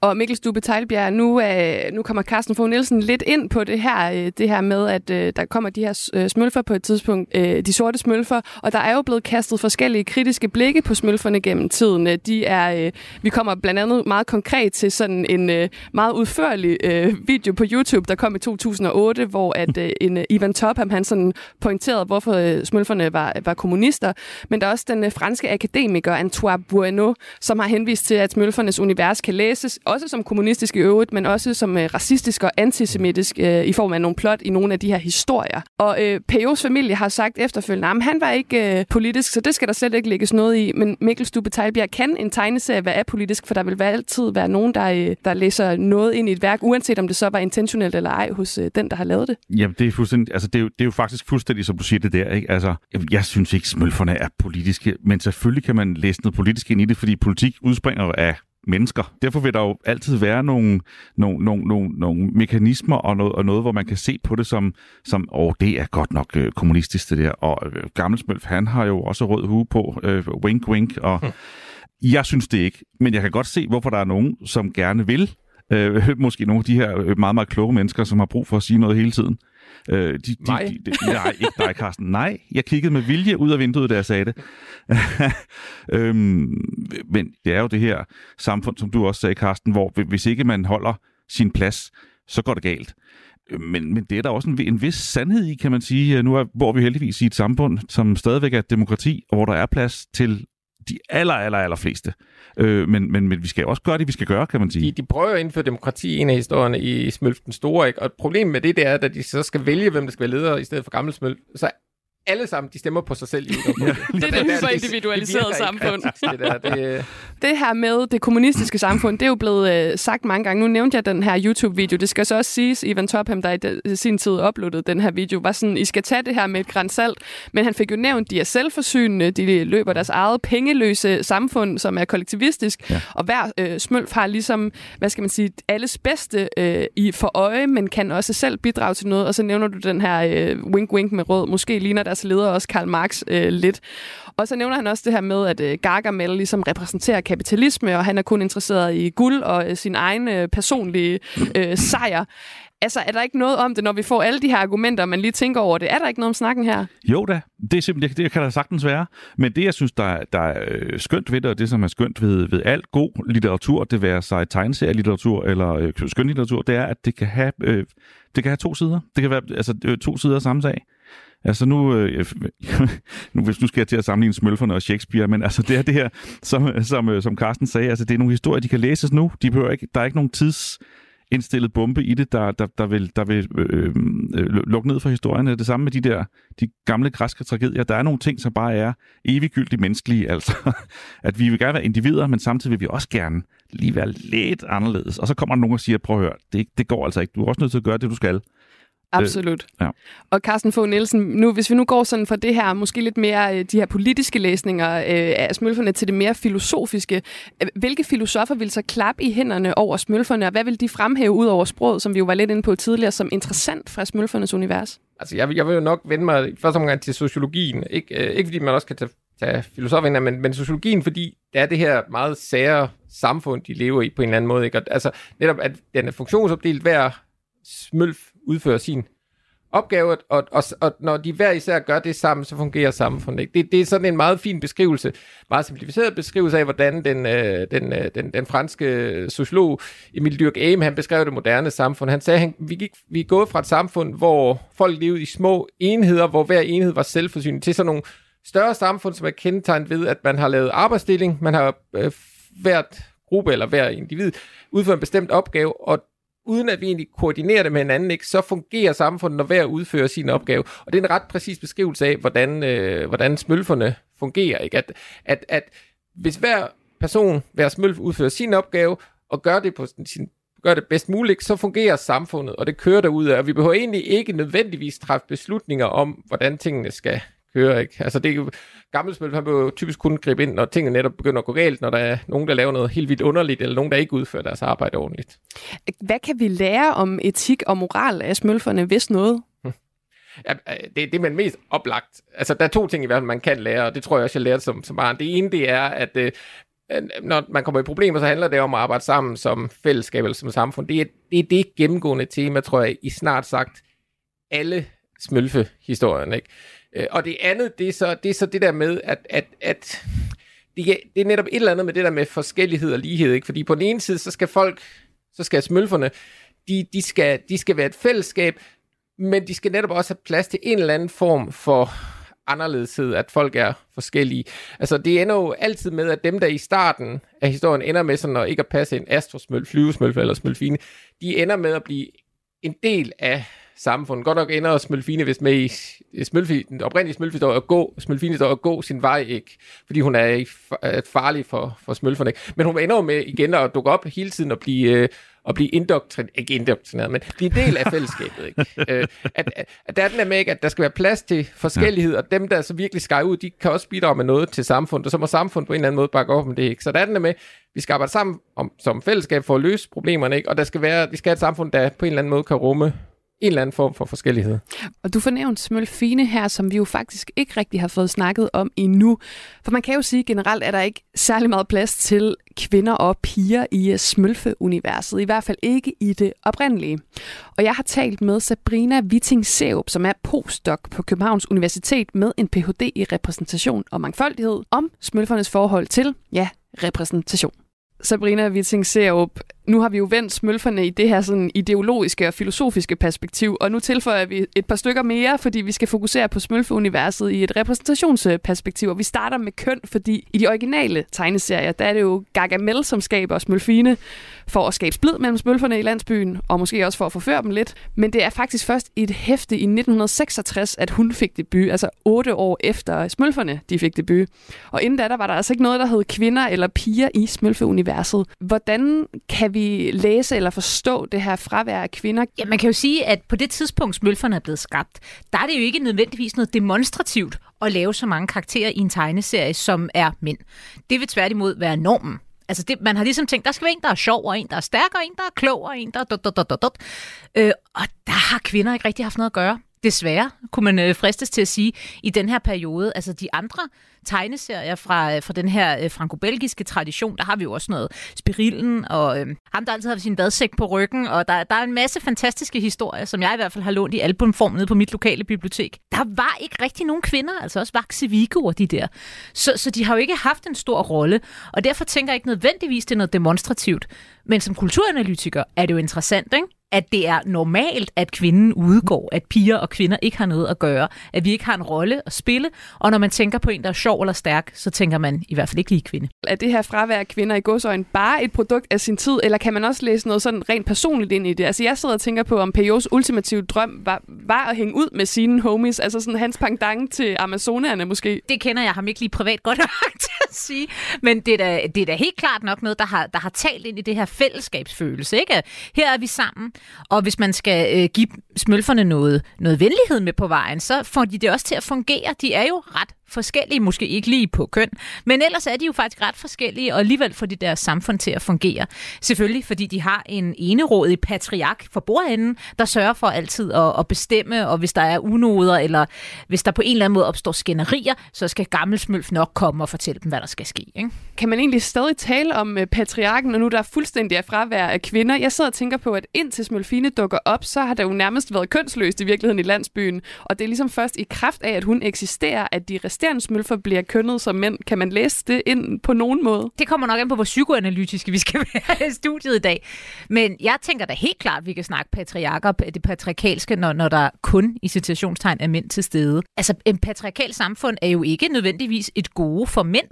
Og Mikkel Stube Tejlbjerg, nu, øh, nu kommer Carsten Fogh Nielsen lidt ind på det her, øh, det her med, at øh, der kommer de her øh, smølfer på et tidspunkt, øh, de sorte smølfer, og der er jo blevet kastet forskellige kritiske blikke på smølferne gennem tiden. Øh, de er, øh, vi kommer blandt andet meget konkret til sådan en øh, meget udførlig øh, video på YouTube, der kom i 2008, hvor at øh, en øh, Ivan Topham, han sådan pointerede, hvorfor øh, smølferne var, var kommunister. Men der er også den øh, franske akademiker Antoine Bueno, som har henvist til, at smølfernes univers kan læ- læses også som kommunistisk i øvrigt, men også som øh, racistisk og antisemitisk øh, i form af nogle plot i nogle af de her historier. Og øh, Pejos familie har sagt efterfølgende, at han var ikke øh, politisk, så det skal der slet ikke lægges noget i. Men Mikkel Stube Tejlbjerg kan en tegneserie være apolitisk, for der vil altid være nogen, der, øh, der læser noget ind i et værk, uanset om det så var intentionelt eller ej hos øh, den, der har lavet det. Jamen, det er, fuldstændig, altså, det, er jo, det er jo faktisk fuldstændig, som du siger det der. Ikke? Altså, jeg synes ikke, smølferne er politiske, men selvfølgelig kan man læse noget politisk ind i det, fordi politik udspringer af mennesker. Derfor vil der jo altid være nogle, nogle, nogle, nogle, nogle mekanismer og noget, og noget, hvor man kan se på det som, som åh, det er godt nok øh, kommunistisk det der. Og øh, Gammelsmølf, han har jo også rød hue på, øh, wink wink, og hm. jeg synes det ikke. Men jeg kan godt se, hvorfor der er nogen, som gerne vil. Øh, måske nogle af de her øh, meget, meget kloge mennesker, som har brug for at sige noget hele tiden. Øh, de, de, mig? De, de, nej, ikke dig, Carsten. Nej, jeg kiggede med vilje ud af vinduet, da jeg sagde det. øhm, men det er jo det her samfund, som du også sagde, Carsten, hvor hvis ikke man holder sin plads, så går det galt. Men, men det er der også en, en vis sandhed i, kan man sige. Nu er, bor vi heldigvis i et samfund, som stadigvæk er et demokrati, og hvor der er plads til de aller, aller, aller fleste. Øh, men, men, men vi skal også gøre det, vi skal gøre, kan man sige. De, de prøver at indføre demokrati i en af historierne i Smølf den Store, ikke? og problemet med det, det er, at de så skal vælge, hvem der skal være leder i stedet for gammel Smølf, så alle sammen, de stemmer på sig selv. I ja. Det er det hyper individualiserede samfund. Det, der, det... det her med det kommunistiske samfund, det er jo blevet øh, sagt mange gange. Nu nævnte jeg den her YouTube-video. Det skal så også siges, Ivan Topham, der i sin tid uploadede den her video, var sådan, I skal tage det her med et græns salt. Men han fik jo nævnt, de er selvforsynende, de løber deres eget pengeløse samfund, som er kollektivistisk. Ja. Og hver øh, smølf har ligesom, hvad skal man sige, alles bedste øh, i for øje, men kan også selv bidrage til noget. Og så nævner du den her øh, wink-wink med rød. Måske ligner der deres leder også Karl Marx øh, lidt. Og så nævner han også det her med, at øh, Gargamel ligesom repræsenterer kapitalisme, og han er kun interesseret i guld og øh, sin egen øh, personlige øh, sejr. Altså, er der ikke noget om det, når vi får alle de her argumenter, man lige tænker over det? Er der ikke noget om snakken her? Jo da, det, er simpelthen, det kan der sagtens være. Men det, jeg synes, der, der er øh, skønt ved det, og det, som er skønt ved, ved alt god litteratur, det være sig tegneserielitteratur eller øh, skønlitteratur, det er, at det kan have, øh, det kan have to sider. Det kan være altså, øh, to sider af samme sag. Altså nu, øh, nu, hvis nu skal jeg til at sammenligne Smølferne og Shakespeare, men altså det er det her, som, som, øh, som Carsten sagde, altså det er nogle historier, de kan læses nu. De behøver ikke, der er ikke nogen tids indstillet bombe i det, der, der, der vil, der vil øh, øh, øh lukke ned for historierne. Det samme med de der de gamle græske tragedier. Der er nogle ting, som bare er eviggyldigt menneskelige. Altså, at vi vil gerne være individer, men samtidig vil vi også gerne lige være lidt anderledes. Og så kommer der nogen og siger, prøv at høre, det, det går altså ikke. Du er også nødt til at gøre det, du skal. Absolut. Øh, ja. Og Carsten Fogh Nielsen, nu, hvis vi nu går sådan fra det her, måske lidt mere øh, de her politiske læsninger øh, af smølferne til det mere filosofiske, øh, hvilke filosofer vil så klappe i hænderne over smølferne, og hvad vil de fremhæve ud over sproget, som vi jo var lidt inde på tidligere, som interessant fra smølfernes univers? Altså, jeg, jeg vil jo nok vende mig først omgang til sociologien. Ikke, øh, ikke fordi man også kan tage tage filosofien, men, men sociologien, fordi det er det her meget sære samfund, de lever i på en eller anden måde. Ikke? Og, altså netop, at den er funktionsopdelt, hver smølf udfører sin opgave, og, og, og når de hver især gør det sammen, så fungerer samfundet ikke. Det, det er sådan en meget fin beskrivelse, meget simplificeret beskrivelse af, hvordan den, øh, den, øh, den, den franske sociolog Emil Dyrk Aim, han beskrev det moderne samfund. Han sagde, at vi, gik, vi er gået fra et samfund, hvor folk levede i små enheder, hvor hver enhed var selvforsynende, til sådan nogle større samfund, som er kendetegnet ved, at man har lavet arbejdsdeling, man har øh, hvert gruppe eller hver individ udfører en bestemt opgave, og uden at vi egentlig koordinerer det med hinanden, ikke, så fungerer samfundet, når hver udfører sin opgave. Og det er en ret præcis beskrivelse af, hvordan, øh, hvordan smølferne fungerer. Ikke? At, at, at hvis hver person, hver smølf udfører sin opgave, og gør det på sin gør det bedst muligt, så fungerer samfundet, og det kører derud og vi behøver egentlig ikke nødvendigvis træffe beslutninger om, hvordan tingene skal køre. Ikke? Altså det er jo, spil, han vil jo typisk kun gribe ind, når tingene netop begynder at gå galt, når der er nogen, der laver noget helt vildt underligt, eller nogen, der ikke udfører deres arbejde ordentligt. Hvad kan vi lære om etik og moral af smølferne, hvis noget? Ja, det, det er man mest oplagt. Altså, der er to ting i fald, man kan lære, og det tror jeg også, jeg lærte som, som barn. Det ene, det er, at øh, når man kommer i problemer, så handler det om at arbejde sammen som fællesskab eller som samfund. Det er det, er det gennemgående tema, tror jeg, i snart sagt alle smølfe-historierne. Ikke? Øh, og det andet, det er, så, det er så det der med, at, at, at det, er, det er netop et eller andet med det der med forskellighed og lighed. Ikke? Fordi på den ene side, så skal folk, så skal smølferne, de, de, skal, de skal være et fællesskab, men de skal netop også have plads til en eller anden form for anderledeshed, at folk er forskellige. Altså, det ender jo altid med, at dem, der i starten af historien ender med sådan at ikke at passe en astrosmøl, flyvesmølf eller smølfine, de ender med at blive en del af samfund. Godt nok ender Smølfine vist med i, i Smølfi, den oprindelige Smølfi står at gå, Smølfine står at gå sin vej, ikke? Fordi hun er ikke farlig for, for Smølferne. Men hun ender jo med igen at dukke op hele tiden og blive, øh, og blive indoktrineret, ikke indoktrineret, men blive del af fællesskabet. Ikke? øh, at, at, at der er den der med, ikke, at der skal være plads til forskellighed, ja. og dem, der så virkelig skal ud, de kan også bidrage med noget til samfundet, og så må samfundet på en eller anden måde bakke op med det. Ikke? Så der er den der med, vi skal arbejde sammen om, som fællesskab for at løse problemerne, ikke? og der skal være, vi skal have et samfund, der på en eller anden måde kan rumme en eller anden form for forskellighed. Og du fornævnte Smølfine her, som vi jo faktisk ikke rigtig har fået snakket om endnu. For man kan jo sige, at generelt er der ikke særlig meget plads til kvinder og piger i øh, Smølfe-universet. I hvert fald ikke i det oprindelige. Og jeg har talt med Sabrina Witting Seup, som er postdoc på Københavns Universitet med en Ph.D. i repræsentation og mangfoldighed om smølfernes forhold til, ja, repræsentation. Sabrina Witting Serup, nu har vi jo vendt smølferne i det her sådan ideologiske og filosofiske perspektiv, og nu tilføjer vi et par stykker mere, fordi vi skal fokusere på smølfeuniverset i et repræsentationsperspektiv, og vi starter med køn, fordi i de originale tegneserier, der er det jo Gargamel, som skaber smølfine for at skabe splid mellem smølferne i landsbyen, og måske også for at forføre dem lidt. Men det er faktisk først i et hæfte i 1966, at hun fik debut, altså otte år efter smølferne, de fik debut. Og inden da, der var der altså ikke noget, der hed kvinder eller piger i smølfeuniverset. Hvordan kan vi læse eller forstå det her fravær af kvinder? Ja, man kan jo sige, at på det tidspunkt, smølferne er blevet skabt, der er det jo ikke nødvendigvis noget demonstrativt at lave så mange karakterer i en tegneserie, som er mænd. Det vil tværtimod være normen. Altså det, man har ligesom tænkt, der skal være en, der er sjov, og en, der er stærk, og en, der er klog, og en, der er dot, dot, dot, dot. Øh, og der har kvinder ikke rigtig haft noget at gøre. Desværre, kunne man øh, fristes til at sige, i den her periode. Altså de andre tegneserier fra, øh, fra den her øh, franco-belgiske tradition. Der har vi jo også noget Spirillen, og øh, ham, der altid har sin badsæk på ryggen, og der, der er en masse fantastiske historier, som jeg i hvert fald har lånt i albumform nede på mit lokale bibliotek. Der var ikke rigtig nogen kvinder, altså også Vaxe Vigor, de der. Så, så de har jo ikke haft en stor rolle, og derfor tænker jeg ikke nødvendigvis, det er noget demonstrativt. Men som kulturanalytiker er det jo interessant, ikke? At det er normalt, at kvinden udgår, at piger og kvinder ikke har noget at gøre, at vi ikke har en rolle at spille, og når man tænker på en, der er sjov eller stærk, så tænker man i hvert fald ikke lige kvinde. Er det her fravær af kvinder i godsøjne bare et produkt af sin tid, eller kan man også læse noget sådan rent personligt ind i det? Altså jeg sidder og tænker på, om Pejos ultimative drøm var, var at hænge ud med sine homies, altså sådan hans pangdang til Amazonerne måske. Det kender jeg ham ikke lige privat godt nok til at sige, men det er, da, det er da helt klart nok noget, der har, der har talt ind i det her fællesskabsfølelse. Ikke? Her er vi sammen, og hvis man skal øh, give smølferne noget, noget venlighed med på vejen, så får de det også til at fungere. De er jo ret forskellige, måske ikke lige på køn, men ellers er de jo faktisk ret forskellige, og alligevel får de deres samfund til at fungere. Selvfølgelig, fordi de har en enerådig patriark for bordenden, der sørger for altid at, at bestemme, og hvis der er unoder, eller hvis der på en eller anden måde opstår skænderier, så skal gammelsmølf nok komme og fortælle dem, hvad der skal ske. Ikke? Kan man egentlig stadig tale om øh, patriarken, når nu der er fuldstændig af fravær af kvinder? Jeg sidder og tænker på, at indtil Smølfine dukker op, så har der jo nærmest været kønsløst i virkeligheden i landsbyen. Og det er ligesom først i kraft af, at hun eksisterer, at de eksisterende smølfer bliver kønnet som mænd. Kan man læse det ind på nogen måde? Det kommer nok an på, hvor psykoanalytiske vi skal være i studiet i dag. Men jeg tænker da helt klart, at vi kan snakke patriarker, det patriarkalske, når, når der kun i citationstegn er mænd til stede. Altså, en patriarkal samfund er jo ikke nødvendigvis et gode for mænd.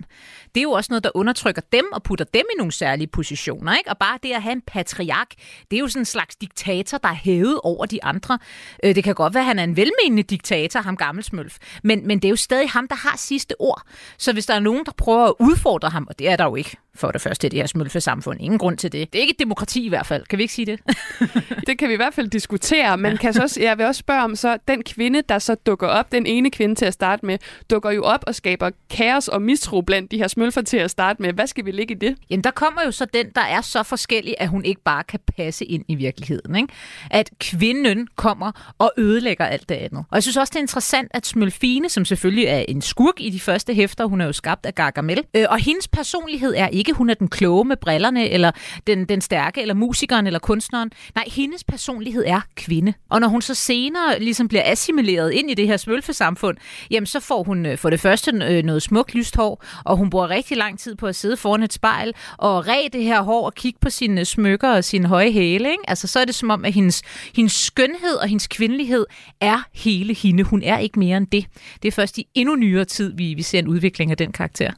Det er jo også noget, der undertrykker dem og putter dem i nogle særlige positioner. Ikke? Og bare det at have en patriark, det er jo sådan en slags diktator, der er hævet over de andre. Øh, det kan godt være, at han er en velmenende diktator, ham gammelsmølf. Men, men det er jo stadig ham, der har sidste ord. Så hvis der er nogen, der prøver at udfordre ham, og det er der jo ikke, for det første, det her smølfesamfund. Ingen grund til det. Det er ikke et demokrati i hvert fald. Kan vi ikke sige det? det kan vi i hvert fald diskutere, men kan så også, jeg vil også spørge om, så den kvinde, der så dukker op, den ene kvinde til at starte med, dukker jo op og skaber kaos og mistro blandt de her smølfer til at starte med. Hvad skal vi ligge i det? Jamen, der kommer jo så den, der er så forskellig, at hun ikke bare kan passe ind i virkeligheden. Ikke? At kvinden kommer og ødelægger alt det andet. Og jeg synes også, det er interessant, at Smølfine, som selvfølgelig er en skurk i de første hæfter, hun er jo skabt af Gargamel, øh, og hendes personlighed er ikke ikke, hun er den kloge med brillerne, eller den, den stærke, eller musikeren, eller kunstneren. Nej, hendes personlighed er kvinde. Og når hun så senere ligesom bliver assimileret ind i det her svølfesamfund, jamen så får hun øh, for det første øh, noget smukt lyst hår, og hun bruger rigtig lang tid på at sidde foran et spejl og ræ det her hår og kigge på sine smykker og sine høje hæle. Ikke? Altså så er det som om, at hendes, hendes skønhed og hendes kvindelighed er hele hende. Hun er ikke mere end det. Det er først i endnu nyere tid, vi, vi ser en udvikling af den karakter.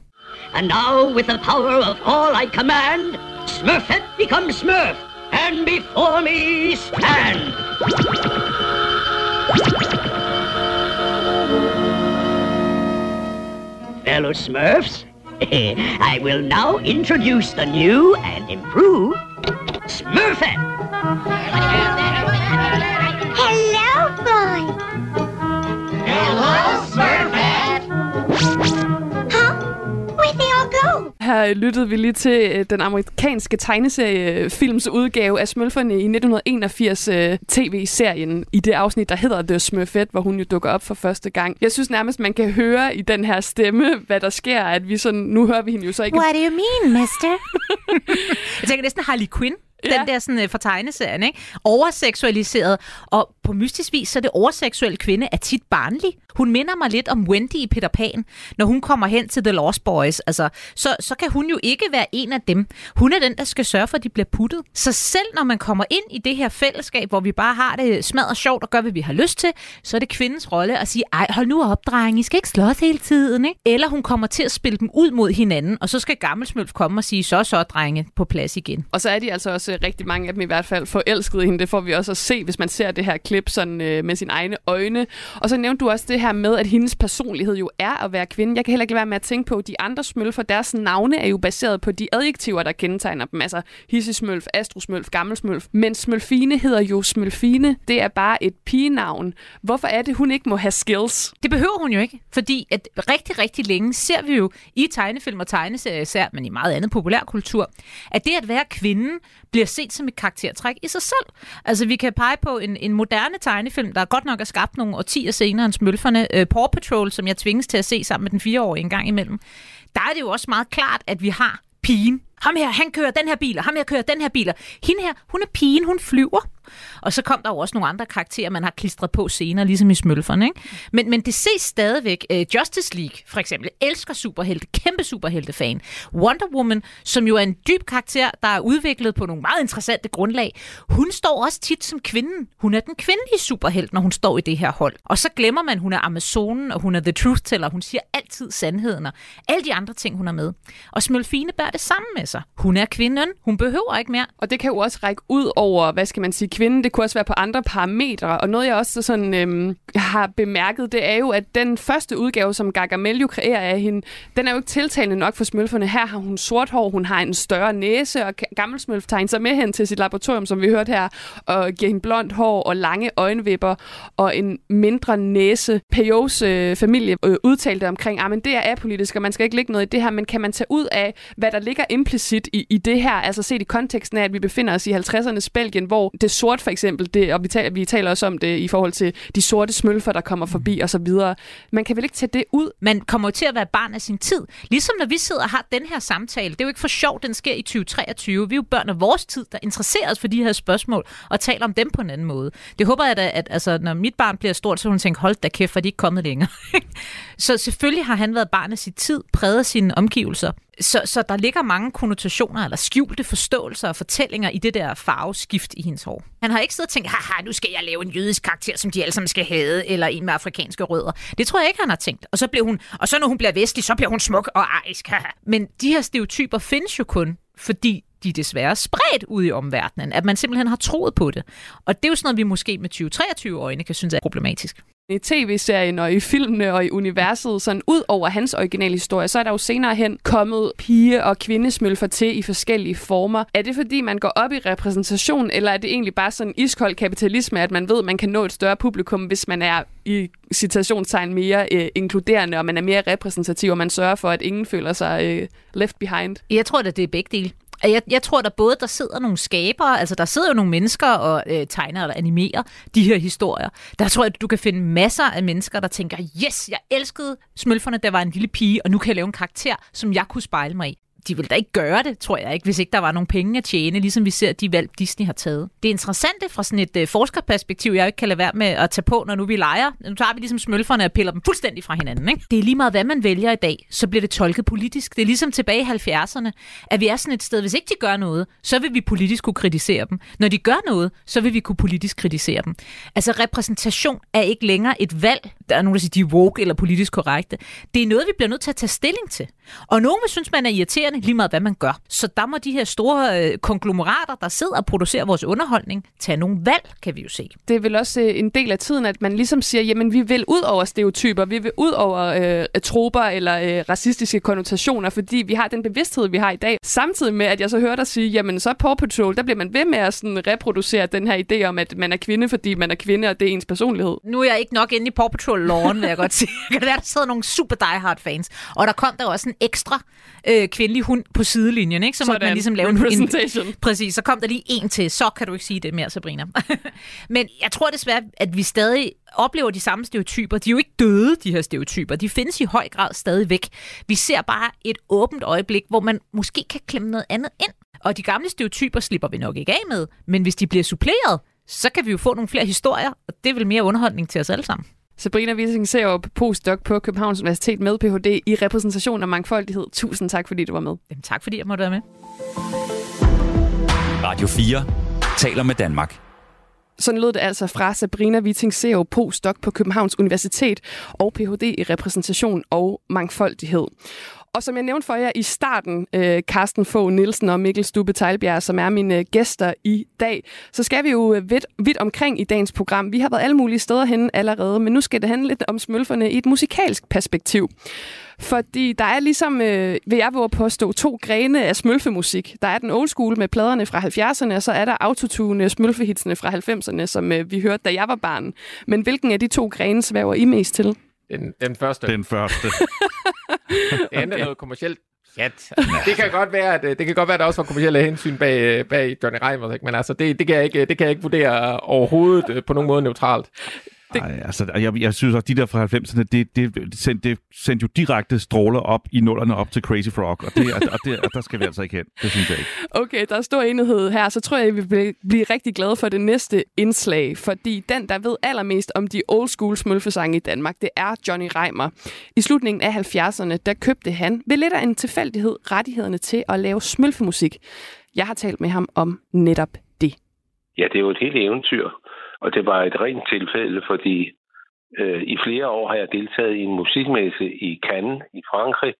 And now, with the power of all I command, Smurfette becomes Smurf, and before me stand. Fellow Smurfs, I will now introduce the new and improved Smurfette. Hello, boy. Hello, Smurfette. Her lyttede vi lige til øh, den amerikanske tegneseriefilms udgave af Smølferne i 1981 øh, tv-serien i det afsnit, der hedder The Smurfette, hvor hun jo dukker op for første gang. Jeg synes nærmest, man kan høre i den her stemme, hvad der sker, at vi sådan, nu hører vi hende jo så ikke. What do you mean, mister? Jeg tænker næsten Harley Quinn. Ja. Den der sådan, uh, for tegneserien, ikke? Overseksualiseret. Og på mystisk vis, så det overseksuelle kvinde er tit barnlig. Hun minder mig lidt om Wendy i Peter Pan, når hun kommer hen til The Lost Boys. Altså, så, så kan hun jo ikke være en af dem. Hun er den, der skal sørge for, at de bliver puttet. Så selv når man kommer ind i det her fællesskab, hvor vi bare har det smadret sjovt og gør, hvad vi har lyst til, så er det kvindens rolle at sige, ej, hold nu op, dreng, I skal ikke slås hele tiden. Ikke? Eller hun kommer til at spille dem ud mod hinanden, og så skal Gammelsmølf komme og sige, så så, drenge, på plads igen. Og så er de altså også øh, rigtig mange af dem i hvert fald forelskede hende. Det får vi også at se, hvis man ser det her klip sådan, øh, med sine egne øjne. Og så nævnte du også det her med, at hendes personlighed jo er at være kvinde. Jeg kan heller ikke være med at tænke på, at de andre smølfer, deres navne er jo baseret på de adjektiver, der kendetegner dem. Altså hissesmølf, astrosmølf, gammelsmølf. Men smølfine hedder jo smølfine. Det er bare et pigenavn. Hvorfor er det, hun ikke må have skills? Det behøver hun jo ikke, fordi at rigtig, rigtig længe ser vi jo i tegnefilm og tegneserier især, men i meget andet populærkultur, at det at være kvinde bliver set som et karaktertræk i sig selv. Altså, vi kan pege på en, en moderne tegnefilm, der godt nok er skabt nogle årtier senere end Smølferne. øh, Paw Patrol, som jeg tvinges til at se sammen med den fireårige en gang imellem. Der er det jo også meget klart, at vi har pigen. Ham her, han kører den her bil, og ham her kører den her bil. Hende her, hun er pigen, hun flyver. Og så kom der jo også nogle andre karakterer, man har klistret på senere, ligesom i Smølferne. Ikke? Men, men det ses stadigvæk. Uh, Justice League, for eksempel, elsker superhelte, kæmpe superhelte-fan. Wonder Woman, som jo er en dyb karakter, der er udviklet på nogle meget interessante grundlag, hun står også tit som kvinden. Hun er den kvindelige superhelt, når hun står i det her hold. Og så glemmer man, hun er Amazonen, og hun er The Truth Teller. Hun siger altid sandheden, og alle de andre ting, hun er med. Og Smølfine bærer det sammen med sig. Hun er kvinden. Hun behøver ikke mere. Og det kan jo også række ud over, hvad skal man sige, kvinde, det kunne også være på andre parametre. Og noget, jeg også sådan, øhm, har bemærket, det er jo, at den første udgave, som Gargamel jo kreerer af hende, den er jo ikke tiltalende nok for smølferne. Her har hun sort hår, hun har en større næse, og gammel smølf tager sig med hen til sit laboratorium, som vi hørte her, og giver hende blondt hår og lange øjenvipper og en mindre næse. Peyos øh, familie øh, udtalte omkring, ah, at det er apolitisk, og man skal ikke lægge noget i det her, men kan man tage ud af, hvad der ligger implicit i, i det her, altså set i konteksten af, at vi befinder os i 50'ernes Belgien, hvor det sort for eksempel, det, og vi taler, vi taler også om det i forhold til de sorte smølfer, der kommer forbi mm. og så videre. Man kan vel ikke tage det ud? Man kommer jo til at være barn af sin tid. Ligesom når vi sidder og har den her samtale, det er jo ikke for sjovt, den sker i 2023. Vi er jo børn af vores tid, der interesserer os for de her spørgsmål og taler om dem på en anden måde. Det håber jeg da, at altså, når mit barn bliver stort, så hun tænker, hold da kæft, for de er ikke kommet længere. så selvfølgelig har han været barn af sin tid, præget af sine omgivelser. Så, så der ligger mange konnotationer eller skjulte forståelser og fortællinger i det der farveskift i hendes hår. Han har ikke siddet og tænkt, haha, nu skal jeg lave en jødisk karakter, som de alle sammen skal have, eller en med afrikanske rødder. Det tror jeg ikke, han har tænkt. Og så, bliver hun, og så når hun bliver vestlig, så bliver hun smuk og arisk. Men de her stereotyper findes jo kun, fordi de desværre spredt ud i omverdenen, at man simpelthen har troet på det. Og det er jo sådan noget, vi måske med 2023 øjne kan synes er problematisk i tv-serien og i filmene og i universet, sådan ud over hans originale historie, så er der jo senere hen kommet pige- og kvindesmølfer til i forskellige former. Er det fordi, man går op i repræsentation, eller er det egentlig bare sådan iskold kapitalisme, at man ved, at man kan nå et større publikum, hvis man er i citationstegn mere øh, inkluderende, og man er mere repræsentativ, og man sørger for, at ingen føler sig øh, left behind? Jeg tror, da, det er begge dele. Jeg, jeg tror, der både der sidder nogle skabere, altså der sidder jo nogle mennesker og øh, tegner eller animerer de her historier. Der tror jeg, at du kan finde masser af mennesker, der tænker, yes, jeg elskede smølferne, der var en lille pige, og nu kan jeg lave en karakter, som jeg kunne spejle mig i de vil da ikke gøre det, tror jeg ikke, hvis ikke der var nogen penge at tjene, ligesom vi ser de valg, Disney har taget. Det interessante fra sådan et øh, forskerperspektiv, jeg ikke kan lade være med at tage på, når nu vi leger. Nu tager vi ligesom smølferne og piller dem fuldstændig fra hinanden. Ikke? Det er lige meget, hvad man vælger i dag, så bliver det tolket politisk. Det er ligesom tilbage i 70'erne, at vi er sådan et sted, hvis ikke de gør noget, så vil vi politisk kunne kritisere dem. Når de gør noget, så vil vi kunne politisk kritisere dem. Altså repræsentation er ikke længere et valg. Der er nogen, der siger, de er woke eller politisk korrekte. Det er noget, vi bliver nødt til at tage stilling til. Og nogen vil synes, man er irriterende, lige meget hvad man gør. Så der må de her store øh, konglomerater, der sidder og producerer vores underholdning, tage nogle valg, kan vi jo se. Det er vel også øh, en del af tiden, at man ligesom siger, jamen vi vil ud over stereotyper, vi vil ud over øh, troper eller øh, racistiske konnotationer, fordi vi har den bevidsthed, vi har i dag. Samtidig med, at jeg så hører dig sige, jamen så Paw Patrol, der bliver man ved med at sådan reproducere den her idé om, at man er kvinde, fordi man er kvinde, og det er ens personlighed. Nu er jeg ikke nok inde i Paw Patrol-loven, vil jeg godt sige. kan det være, der sidder nogle super diehard fans. Og der kom der også en ekstra øh, kvindelig hund på sidelinjen, ikke? Så måtte man ligesom lave en... en præcis, så kom der lige en til. Så kan du ikke sige det mere, Sabrina. Men jeg tror desværre, at vi stadig oplever de samme stereotyper. De er jo ikke døde, de her stereotyper. De findes i høj grad stadig væk. Vi ser bare et åbent øjeblik, hvor man måske kan klemme noget andet ind. Og de gamle stereotyper slipper vi nok ikke af med. Men hvis de bliver suppleret, så kan vi jo få nogle flere historier, og det er vel mere underholdning til os alle sammen. Sabrina Wissing ser jo postdoc på Københavns Universitet med Ph.D. i repræsentation og mangfoldighed. Tusind tak, fordi du var med. Jamen, tak, fordi jeg måtte være med. Radio 4 taler med Danmark. Sådan lød det altså fra Sabrina Witting, CEO postdoc på Københavns Universitet og Ph.D. i repræsentation og mangfoldighed. Og som jeg nævnte for jer i starten, øh, Carsten Fogh Nielsen og Mikkel Stube Teilbjerg, som er mine gæster i dag, så skal vi jo øh, vidt, vidt omkring i dagens program. Vi har været alle mulige steder henne allerede, men nu skal det handle lidt om smølferne i et musikalsk perspektiv. Fordi der er ligesom, øh, vil jeg våge påstå, to grene af smølfemusik. Der er den old school med pladerne fra 70'erne, og så er der autotune smølfehitsene fra 90'erne, som øh, vi hørte, da jeg var barn. Men hvilken af de to grene svæver I mest til? Den, den første. Den første. det andet okay. noget kommercielt chat. Det kan godt være, at det kan godt være, at der også var kommersielle hensyn bag, bag Johnny Reimers, ikke? men altså, det, det, kan jeg ikke, det kan jeg ikke vurdere overhovedet øh, på nogen måde neutralt. Det... Ej, altså, jeg, jeg synes også, de der fra 90'erne, det, det, sendte, det sendte jo direkte stråler op i nullerne op til Crazy Frog, og, det, og, det, og der skal vi altså ikke hen. Det synes jeg ikke. Okay, der er stor enighed her, så tror jeg, at vi vil blive rigtig glade for det næste indslag, fordi den, der ved allermest om de old school smølfesange i Danmark, det er Johnny Reimer. I slutningen af 70'erne, der købte han ved lidt af en tilfældighed rettighederne til at lave smølfemusik. Jeg har talt med ham om netop det. Ja, det er jo et helt eventyr. Og det var et rent tilfælde, fordi øh, i flere år har jeg deltaget i en musikmesse i Cannes i Frankrig,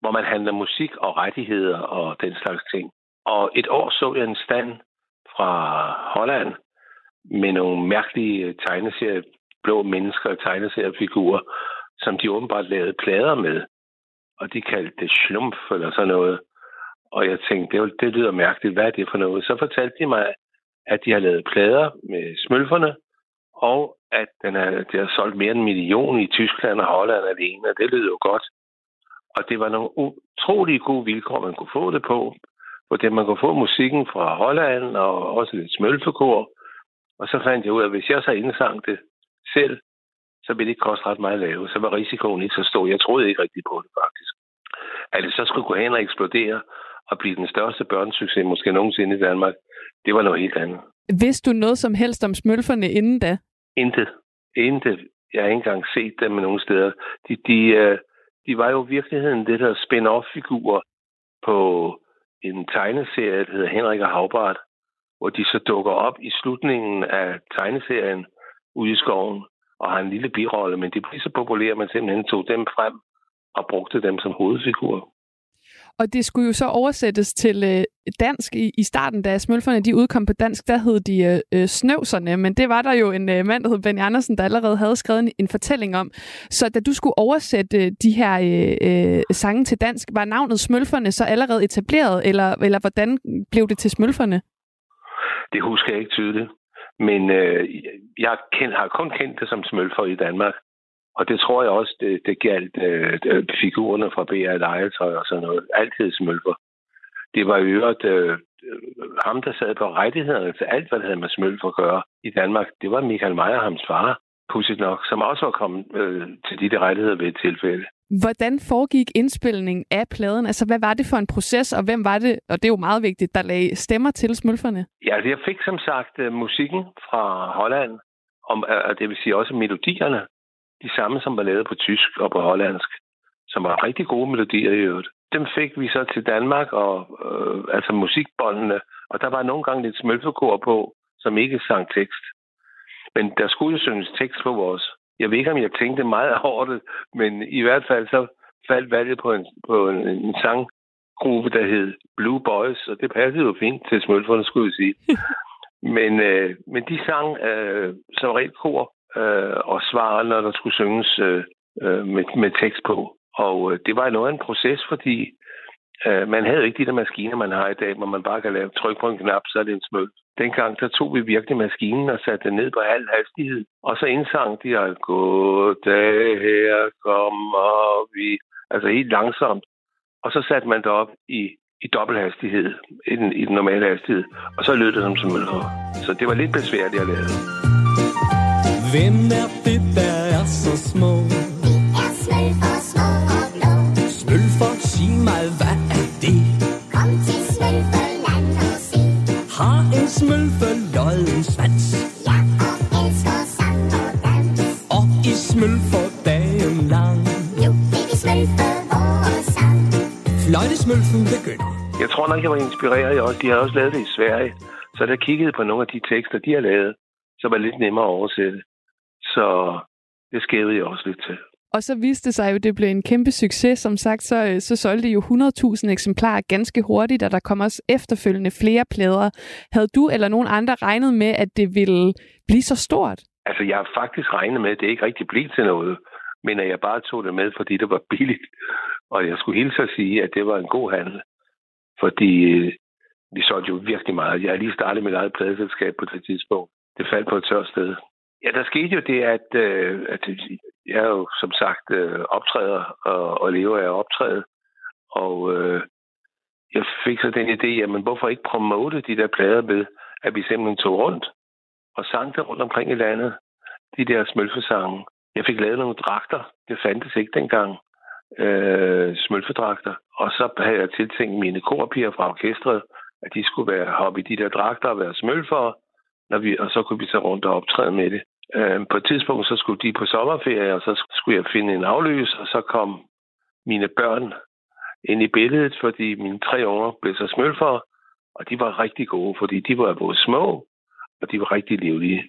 hvor man handler musik og rettigheder og den slags ting. Og et år så jeg en stand fra Holland, med nogle mærkelige tegneserier, blå mennesker og tegneseriefigurer, som de åbenbart lavede plader med. Og de kaldte det slumf eller sådan noget. Og jeg tænkte, det, det lyder mærkeligt, hvad er det for noget? Så fortalte de mig, at de har lavet plader med smølferne, og at den er, de har solgt mere end en million i Tyskland og Holland alene, og det lyder jo godt. Og det var nogle utrolig gode vilkår, man kunne få det på. Hvor det, man kunne få musikken fra Holland og også lidt smølfekor. Og så fandt jeg ud af, at hvis jeg så indsang det selv, så ville det ikke koste ret meget at lave. Så var risikoen ikke så stor. Jeg troede ikke rigtigt på det, faktisk. At det så skulle gå hen og eksplodere og blive den største børnesucces måske nogensinde i Danmark, det var noget helt andet. Vidste du noget som helst om smølferne inden da? Intet. Intet. Jeg har ikke engang set dem nogen steder. De, de, øh, de var jo i virkeligheden det der spin-off-figurer på en tegneserie, der hedder Henrik og Havbart, hvor de så dukker op i slutningen af tegneserien ude i skoven og har en lille birolle, men de blev så populære, at man simpelthen tog dem frem og brugte dem som hovedfigurer. Og det skulle jo så oversættes til øh, dansk i, i starten, da Smølferne de udkom på dansk, der hed de øh, øh Snøvserne, men det var der jo en øh, mand, der hed Benny Andersen, der allerede havde skrevet en, en fortælling om. Så da du skulle oversætte øh, de her øh, øh, sange til dansk, var navnet Smølferne så allerede etableret, eller, eller hvordan blev det til Smølferne? Det husker jeg ikke tydeligt. Men øh, jeg kend, har kun kendt det som smølfer i Danmark. Og det tror jeg også, det, det galt øh, figurerne fra BR Legetøj og sådan noget. Altid smølfer. Det var i øvrigt øh, ham, der sad på rettighederne til alt, hvad der havde med smølfer at gøre i Danmark. Det var Michael Meyer, hans far, pudsigt nok, som også var kommet øh, til de der rettigheder ved et tilfælde. Hvordan foregik indspilningen af pladen? Altså, hvad var det for en proces, og hvem var det, og det er jo meget vigtigt, der lagde stemmer til smølferne? Ja, altså, jeg fik som sagt uh, musikken fra Holland, om, uh, det vil sige også melodierne, de samme, som var lavet på tysk og på hollandsk, som var rigtig gode melodier i øvrigt. Dem fik vi så til Danmark, og uh, altså musikbåndene, og der var nogle gange lidt smølfekor på, som ikke sang tekst. Men der skulle jo synges tekst på vores jeg ved ikke, om jeg tænkte meget over det, men i hvert fald så faldt valget på en, på en, en sanggruppe, der hed Blue Boys, og det passede jo fint til smølferne, skulle jeg sige. men, øh, men de sang øh, som regel kor øh, og svare, når der skulle synges øh, øh, med, med tekst på. Og øh, det var noget af en proces, fordi øh, man havde ikke de der maskiner, man har i dag, hvor man bare kan lave tryk på en knap, så er det en smøl. Dengang, der tog vi virkelig maskinen og satte den ned på halv hastighed. Og så indsang de, at goddag, her kommer vi. Altså helt langsomt. Og så satte man det op i, i dobbelt hastighed, i den, i den normale hastighed. Og så lød det som som. Så det var lidt besværligt at lave. Hvem er det, der er så små? Det er smølfer, små og blå. Smølfer, sig mig, hvad er det? Kom til smølfer har en smølfe lodden svans. Ja, og elsker sang og dans. Og i smølfer dagen lang. Nu vil vi smølfe vores sang. Fløjtesmølfen begynder. Jeg tror nok, jeg var inspireret. Også. De har også lavet det i Sverige. Så der kiggede på nogle af de tekster, de har lavet, som er lidt nemmere at oversætte. Så det skævede jeg også lidt til. Og så viste det sig jo, at det blev en kæmpe succes. Som sagt, så, øh, så solgte jo 100.000 eksemplarer ganske hurtigt, og der kom også efterfølgende flere plader. Havde du eller nogen andre regnet med, at det ville blive så stort? Altså, jeg har faktisk regnet med, at det ikke rigtig blev til noget, men at jeg bare tog det med, fordi det var billigt. Og jeg skulle hilse at sige, at det var en god handel. Fordi øh, vi solgte jo virkelig meget. Jeg har lige startet mit eget pladeselskab på det tidspunkt. Det faldt på et tørt sted. Ja, der skete jo det, at, øh, at jeg er jo som sagt øh, optræder og, og lever af at optræde. Og øh, jeg fik så den idé, jamen hvorfor ikke promote de der plader med, at vi simpelthen tog rundt og sang det rundt omkring i landet. De der smølfesange. Jeg fik lavet nogle dragter. Det fandtes ikke dengang. Øh, smølfedragter. Og så havde jeg tiltænkt mine korpiger fra orkestret, at de skulle være hoppe i de der dragter og være smølfere når vi, og så kunne vi så rundt og optræde med det. Øh, på et tidspunkt, så skulle de på sommerferie, og så skulle jeg finde en afløs, og så kom mine børn ind i billedet, fordi mine tre unger blev så smølfere, og de var rigtig gode, fordi de var både små, og de var rigtig livlige.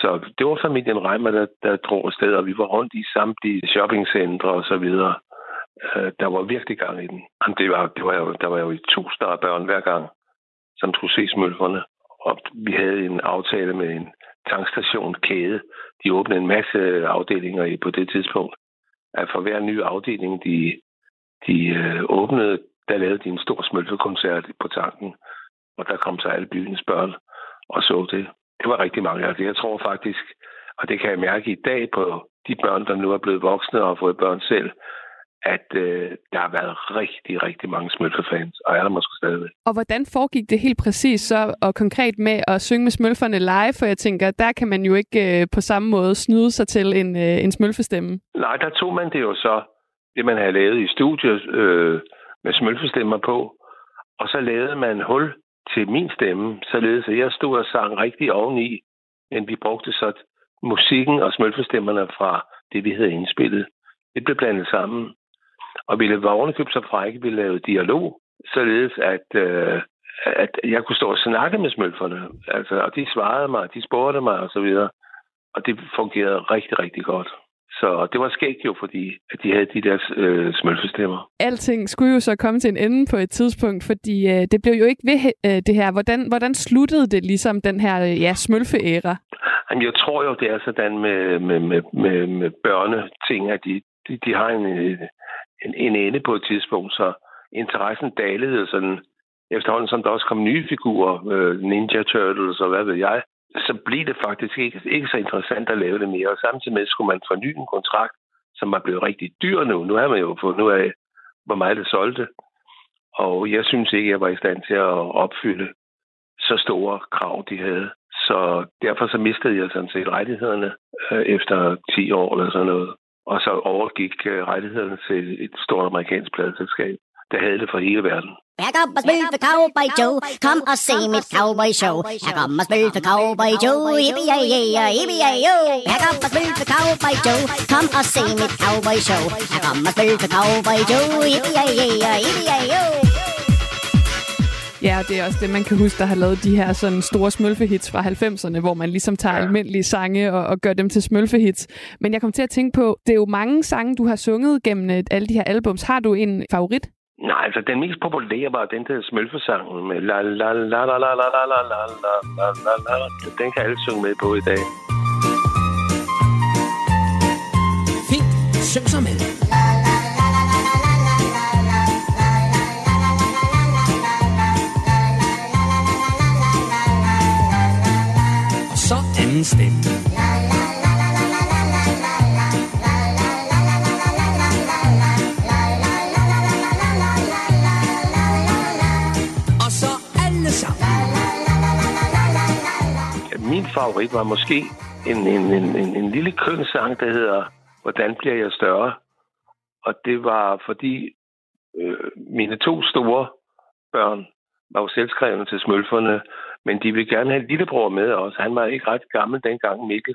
Så det var familien Reimer, der, der drog afsted, og vi var rundt i samtlige shoppingcentre og så videre. Øh, der var virkelig gang i den. Jamen, Det var, det var jo, der var jo i tusinder af børn hver gang, som skulle se smølferne. og vi havde en aftale med en tankstationskæde. De åbnede en masse afdelinger på det tidspunkt. At for hver ny afdeling, de, de øh, åbnede, der lavede de en stor smølfekoncert på tanken. Og der kom så alle byens børn og så det. Det var rigtig mange. Altså, jeg tror faktisk, og det kan jeg mærke i dag på de børn, der nu er blevet voksne og har fået børn selv, at øh, der har været rigtig, rigtig mange smølfefans, og er der måske stadigvæk. Og hvordan foregik det helt præcis så, og konkret med at synge med smølferne live? For jeg tænker, der kan man jo ikke øh, på samme måde snyde sig til en, øh, en smølfestemme. Nej, der tog man det jo så, det man havde lavet i studiet øh, med smølfestemmer på, og så lavede man hul til min stemme, således at jeg stod og sang rigtig oveni, men vi brugte så musikken og smølfestemmerne fra det, vi havde indspillet. Det blev blandet sammen. Og vi var ovenikøbt så frække, vi lavede dialog, således at, øh, at jeg kunne stå og snakke med smølferne. Altså, og de svarede mig, de spurgte mig og så videre. Og det fungerede rigtig, rigtig godt. Så det var skægt jo, fordi at de havde de der øh, smølfestemmer. Alting skulle jo så komme til en ende på et tidspunkt, fordi øh, det blev jo ikke ved øh, det her. Hvordan, hvordan sluttede det ligesom den her øh, ja, smølfeæra? Jamen, jeg tror jo, det er sådan med, med, med, med, med børneting, at de, de, de har en, en, en ende på et tidspunkt, så interessen dalede sådan efterhånden, som der også kom nye figurer, øh, Ninja Turtles og hvad ved jeg, så blev det faktisk ikke, ikke så interessant at lave det mere. Og samtidig med skulle man forny en kontrakt, som var blevet rigtig dyr nu. Nu har man jo fundet ud af, hvor meget det solgte. Og jeg synes ikke, jeg var i stand til at opfylde så store krav, de havde. Så derfor så mistede jeg sådan set rettighederne øh, efter 10 år eller sådan noget. Og så overgik øh, rettighederne til et stort amerikansk pladeselskab, der havde det for hele verden. Back up a spil for Cowboy Joe. Come og se mit cowboy show. Her kommer spil for Cowboy Joe. yippee-yay-yay-yay-yay-yo. Back up og spil for Cowboy Joe. Kom og se mit cowboy show. Her kommer spil for Cowboy Joe. yippee-yay-yay-yay-yay-yo. Ja, og det er også det, man kan huske, der har lavet de her sådan store smølfehits fra 90'erne, hvor man ligesom tager ja. almindelige sange og, og gør dem til smølfehits. Men jeg kom til at tænke på, det er jo mange sange, du har sunget gennem alle de her albums. Har du en favorit? Nej, altså den mest populære var den der smølfesangen med la la la la la la la la la la la la la. Den kan alle synge med på i dag. Fint, syng så med. Så anden stemme. min favorit var måske en, en, en, en, en lille kønssang, der hedder Hvordan bliver jeg større? Og det var fordi øh, mine to store børn var jo selvskrevne til smølferne, men de ville gerne have en lillebror med os. Han var ikke ret gammel dengang, Mikkel.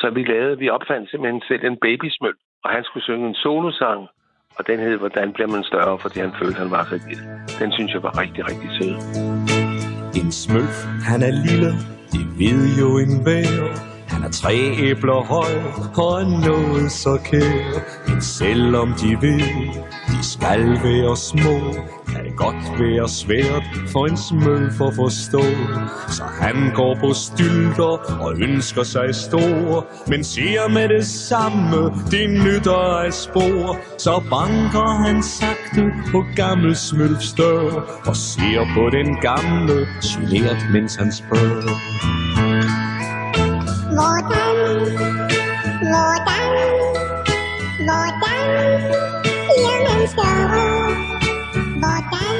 Så vi lavede, vi opfandt simpelthen selv en babysmøl, og han skulle synge en solosang, og den hed Hvordan bliver man større, fordi han følte, han var så lille. Den synes jeg var rigtig, rigtig sød. En smølf, han er lille, det ved jo en vær. Han er tre æbler høj og er noget så kær. Men selvom de ved, de skal være små, kan godt være svært for en smøl for at forstå. Så han går på stylter og ønsker sig stor, men siger med det samme, det nytter af spor. Så banker han sagte på gammel smølfs dør og ser på den gamle, genert mens han spørger. Hvordan, hvordan, hvordan man større? Hvordan,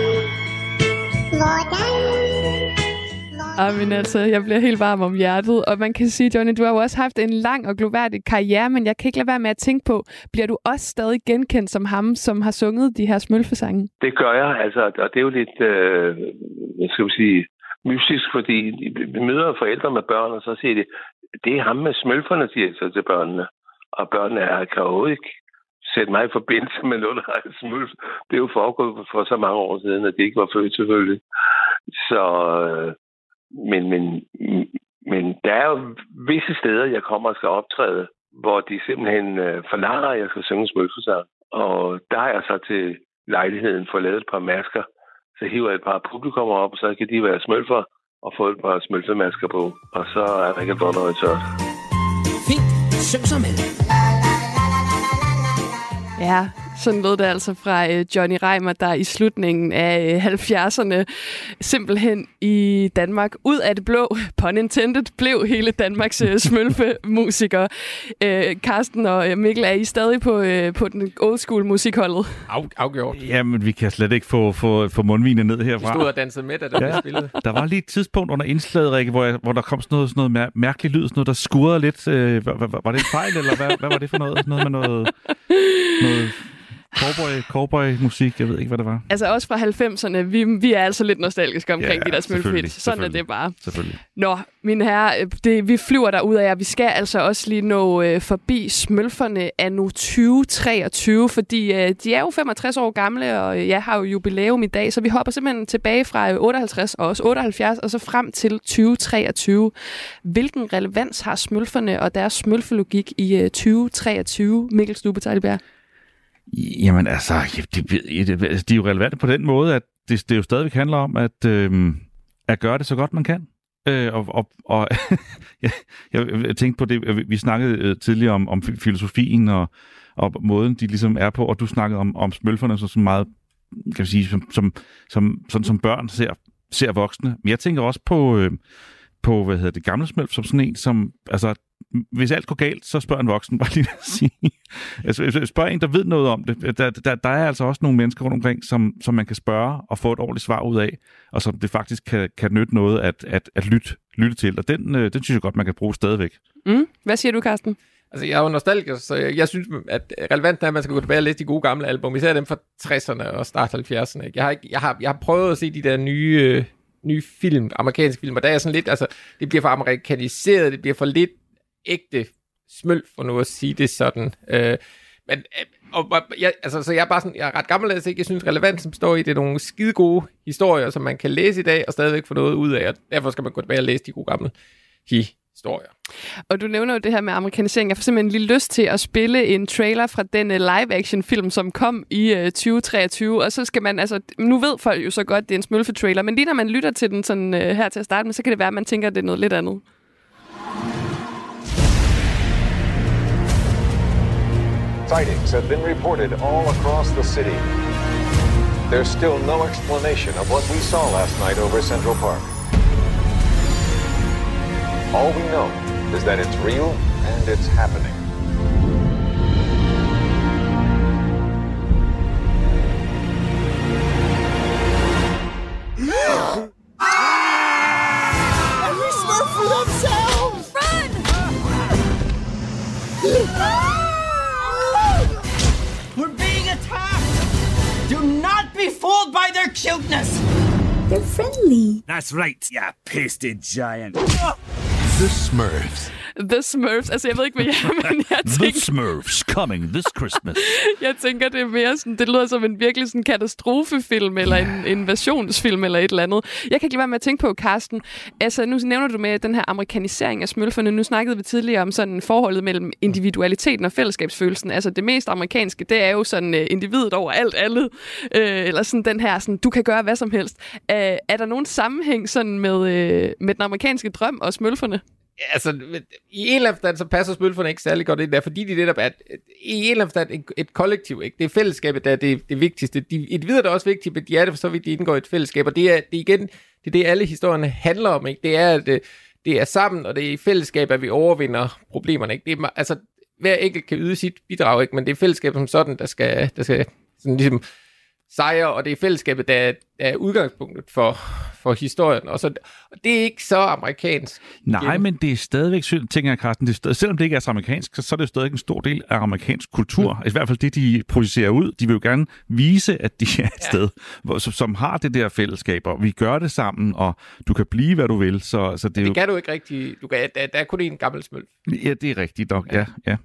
hvordan, Ah, men altså, jeg bliver helt varm om hjertet. Og man kan sige, Johnny, du har jo også haft en lang og gloværdig karriere, men jeg kan ikke lade være med at tænke på, bliver du også stadig genkendt som ham, som har sunget de her smølfesange? Det gør jeg, altså, og det er jo lidt, øh, hvad skal vi sige, mystisk, fordi vi møder forældre med børn, og så siger de, det er ham med smølferne, siger så til børnene. Og børnene er, kan jo ikke sætte mig i forbindelse med noget, der er smule. Det er jo foregået for så mange år siden, at det ikke var født selvfølgelig. Så, øh, men, men, men der er jo visse steder, jeg kommer og skal optræde, hvor de simpelthen øh, forlanger, at jeg skal synge smølfesang. Og der er jeg så til lejligheden fået lavet et par masker. Så hiver jeg et par publikummer op, og så kan de være smølfer, og få et par smølfemasker på, og så er der ikke et noget tørt. Fint. Syng så med. Ja, sådan lød det altså fra øh, Johnny Reimer, der i slutningen af øh, 70'erne simpelthen i Danmark, ud af det blå, pun intended, blev hele Danmarks øh, smølfe-musiker. Øh, Carsten og øh, Mikkel, er I stadig på, øh, på den old school musikholdet? Af, afgjort. Jamen, vi kan slet ikke få, få, få mundvinen ned Vi herfra. stod og dansede med, da der blev spillet. Der var lige et tidspunkt under indslaget, Rikke, hvor, jeg, hvor der kom sådan noget, sådan noget mær- mærkeligt lyd, sådan noget, der skurrede lidt. Øh, var, var, var det en fejl, eller hvad, hvad var det for noget? Sådan noget med noget, noget cowboy, cowboy-musik, jeg ved ikke, hvad det var. Altså også fra 90'erne, vi, vi er altså lidt nostalgiske omkring Ja, de der smølfedt. Sådan er det bare. Selvfølgelig. Nå, mine herrer, øh, det, vi flyver der ud af jer. Vi skal altså også lige nå øh, forbi smølferne af nu 2023, fordi øh, de er jo 65 år gamle, og øh, jeg har jo jubilæum i dag, så vi hopper simpelthen tilbage fra øh, 58 og også 78, og så frem til 2023. Hvilken relevans har smølferne og deres smølfelogik i øh, 2023, Mikkel Stube Tejlberg? Jamen altså, det, det, altså, de er jo relevante på den måde, at det, det jo stadigvæk handler om at, øh, at gøre det så godt man kan. Øh, og og, og jeg, jeg, tænkte på det, vi- snakkede øh, tidligere om, om filosofien og, og måden, de ligesom er på, og du snakkede om, om smølferne som, som meget, kan vi sige, som, som, som, sådan som børn ser, ser voksne. Men jeg tænker også på, øh, på hvad hedder det, gamle smølf som sådan en, som, altså, hvis alt går galt, så spørger en voksen, bare lige at sige. altså, spørger en, der ved noget om det. Der, der, der er altså også nogle mennesker rundt omkring, som, som man kan spørge og få et ordentligt svar ud af, og som det faktisk kan, kan nytte noget at, at, at lytte, lytte til. Og den, øh, den synes jeg godt, man kan bruge stadigvæk. Mm? Hvad siger du, Carsten? Altså, jeg er jo nostalgiker, så jeg, jeg synes, at relevant er, at man skal gå tilbage og læse de gode gamle album, især dem fra 60'erne og start 70'erne. ikke? Jeg har, ikke, jeg, har, jeg har prøvet at se de der nye, øh, nye film, amerikanske film, og der er sådan lidt, altså, det bliver for amerikaniseret, det bliver for lidt ægte smøl, for nu at sige det sådan. Øh, men, øh, og, og jeg, altså, så jeg er bare sådan, jeg er ret gammel, altså ikke, jeg synes relevant, som står i, det er nogle skide gode historier, som man kan læse i dag, og stadigvæk få noget ud af, og derfor skal man gå tilbage og læse de gode gamle historier. Og du nævner jo det her med amerikanisering. Jeg får simpelthen lige lyst til at spille en trailer fra den øh, uh, live-action-film, som kom i øh, uh, 2023. Og så skal man, altså, nu ved folk jo så godt, det er en smølfe-trailer, men lige når man lytter til den sådan, uh, her til at starte med, så kan det være, at man tænker, at det er noget lidt andet. Sightings have been reported all across the city. There's still no explanation of what we saw last night over Central Park. All we know is that it's real and it's happening. That's right, you pasted giant. The Smurfs. The Smurfs. Altså, jeg ved ikke, hvad jeg er, men jeg The tænker, Smurfs coming this Christmas. jeg tænker, det er mere sådan, det lyder som en virkelig sådan katastrofefilm, eller en invasionsfilm, eller et eller andet. Jeg kan ikke lade være med at tænke på, Carsten, altså nu nævner du med den her amerikanisering af smølferne. Nu snakkede vi tidligere om sådan forholdet mellem individualiteten og fællesskabsfølelsen. Altså det mest amerikanske, det er jo sådan uh, individet over alt andet. Uh, eller sådan den her, sådan, du kan gøre hvad som helst. Uh, er der nogen sammenhæng sådan med, uh, med den amerikanske drøm og smølferne? Altså, i en eller anden forstand, så passer spølferne ikke særlig godt ind der, fordi de netop er, i en eller anden forstand et, et kollektiv, ikke? Det er fællesskabet, der er det, det vigtigste. De, individer er også vigtigt, men de er det for så vidt, de indgår i et fællesskab, og det er, det er igen, det er det, alle historierne handler om, ikke? Det er, at øh, det er sammen, og det er i fællesskab, at vi overvinder problemerne, ikke? Det er, altså, hver enkelt kan yde sit bidrag, ikke? Men det er fællesskabet som sådan, der skal, der skal sådan ligesom sejre, og det er fællesskabet, der er, udgangspunktet for, for historien. Og, så, og det er ikke så amerikansk. Nej, igen. men det er stadigvæk, tænker jeg, Carsten, det er stadig, selvom det ikke er så amerikansk, så, er det jo stadig en stor del af amerikansk kultur. Mm. I hvert fald det, de projicerer ud. De vil jo gerne vise, at de er et ja. sted, hvor, som, har det der fællesskab, og vi gør det sammen, og du kan blive, hvad du vil. Så, så det, Det jo, kan du ikke rigtig. Du kan, der, der er kun en gammel smøl. Ja, det er rigtigt nok. Ja, ja.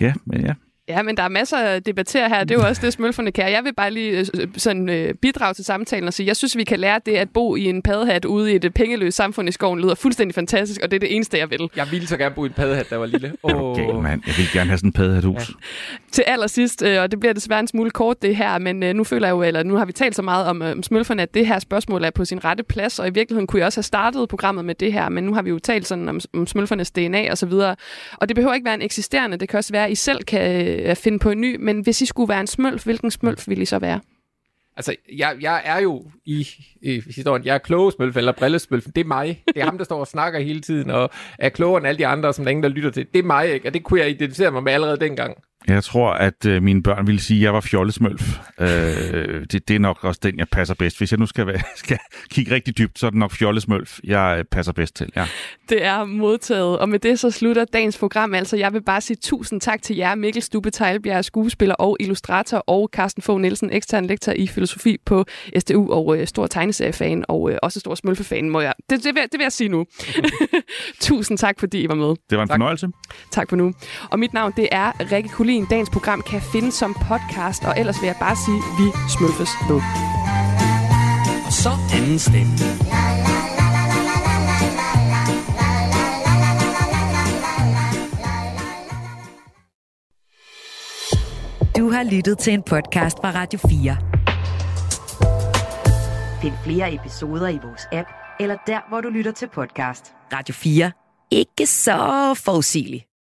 Ja, men ja. Ja, men der er masser at debattere her. Det er jo også det, smølferne kan. Jeg vil bare lige øh, sådan, øh, bidrage til samtalen og sige, jeg synes, vi kan lære det at bo i en paddehat ude i et pengeløst samfund i skoven lyder fuldstændig fantastisk, og det er det eneste, jeg vil. Jeg ville så gerne bo i en paddehat, der var lille. Oh. Okay, mand. Jeg vil gerne have sådan en paddehathus. Til allersidst, øh, og det bliver desværre en smule kort det her, men øh, nu føler jeg jo, eller nu har vi talt så meget om, øh, om smølferne, at det her spørgsmål er på sin rette plads, og i virkeligheden kunne jeg også have startet programmet med det her, men nu har vi jo talt sådan om, om smølfernes DNA og så videre. Og det behøver ikke være en eksisterende, det kan også være, at I selv kan øh, finde på en ny, men hvis I skulle være en smølf, hvilken smølf ville I så være? Altså, jeg, jeg er jo i, i historien, jeg er klogesmølf eller brillesmølf, Det er mig. Det er ham, der står og snakker hele tiden, og er klogere end alle de andre, som der ingen, der lytter til. Det er mig, ikke? Og det kunne jeg identificere mig med allerede dengang. Jeg tror, at øh, mine børn ville sige, at jeg var fjollesmølf. Øh, det, det er nok også den, jeg passer bedst. Hvis jeg nu skal, være, skal kigge rigtig dybt, så er det nok fjollesmølf, jeg øh, passer bedst til. Ja. Det er modtaget, og med det så slutter dagens program. Altså, jeg vil bare sige tusind tak til jer, Mikkel Stube Teilbjerg, skuespiller og illustrator, og Carsten Fogh Nielsen, ekstern lektor i filosofi på SDU, og øh, stor tegneseriefan, og øh, også stor smølfefan, må jeg. Det, det, vil, det vil jeg sige nu. tusind tak, fordi I var med. Det var en tak. fornøjelse. Tak for nu. Og mit navn, det er Rikke Kulin. Dagens program kan findes som podcast, og ellers vil jeg bare sige, vi smølfes ved. Og så anden stemme. Du har lyttet til en podcast fra Radio 4. Find flere episoder i vores app, eller der, hvor du lytter til podcast. Radio 4. Ikke så forudsigeligt.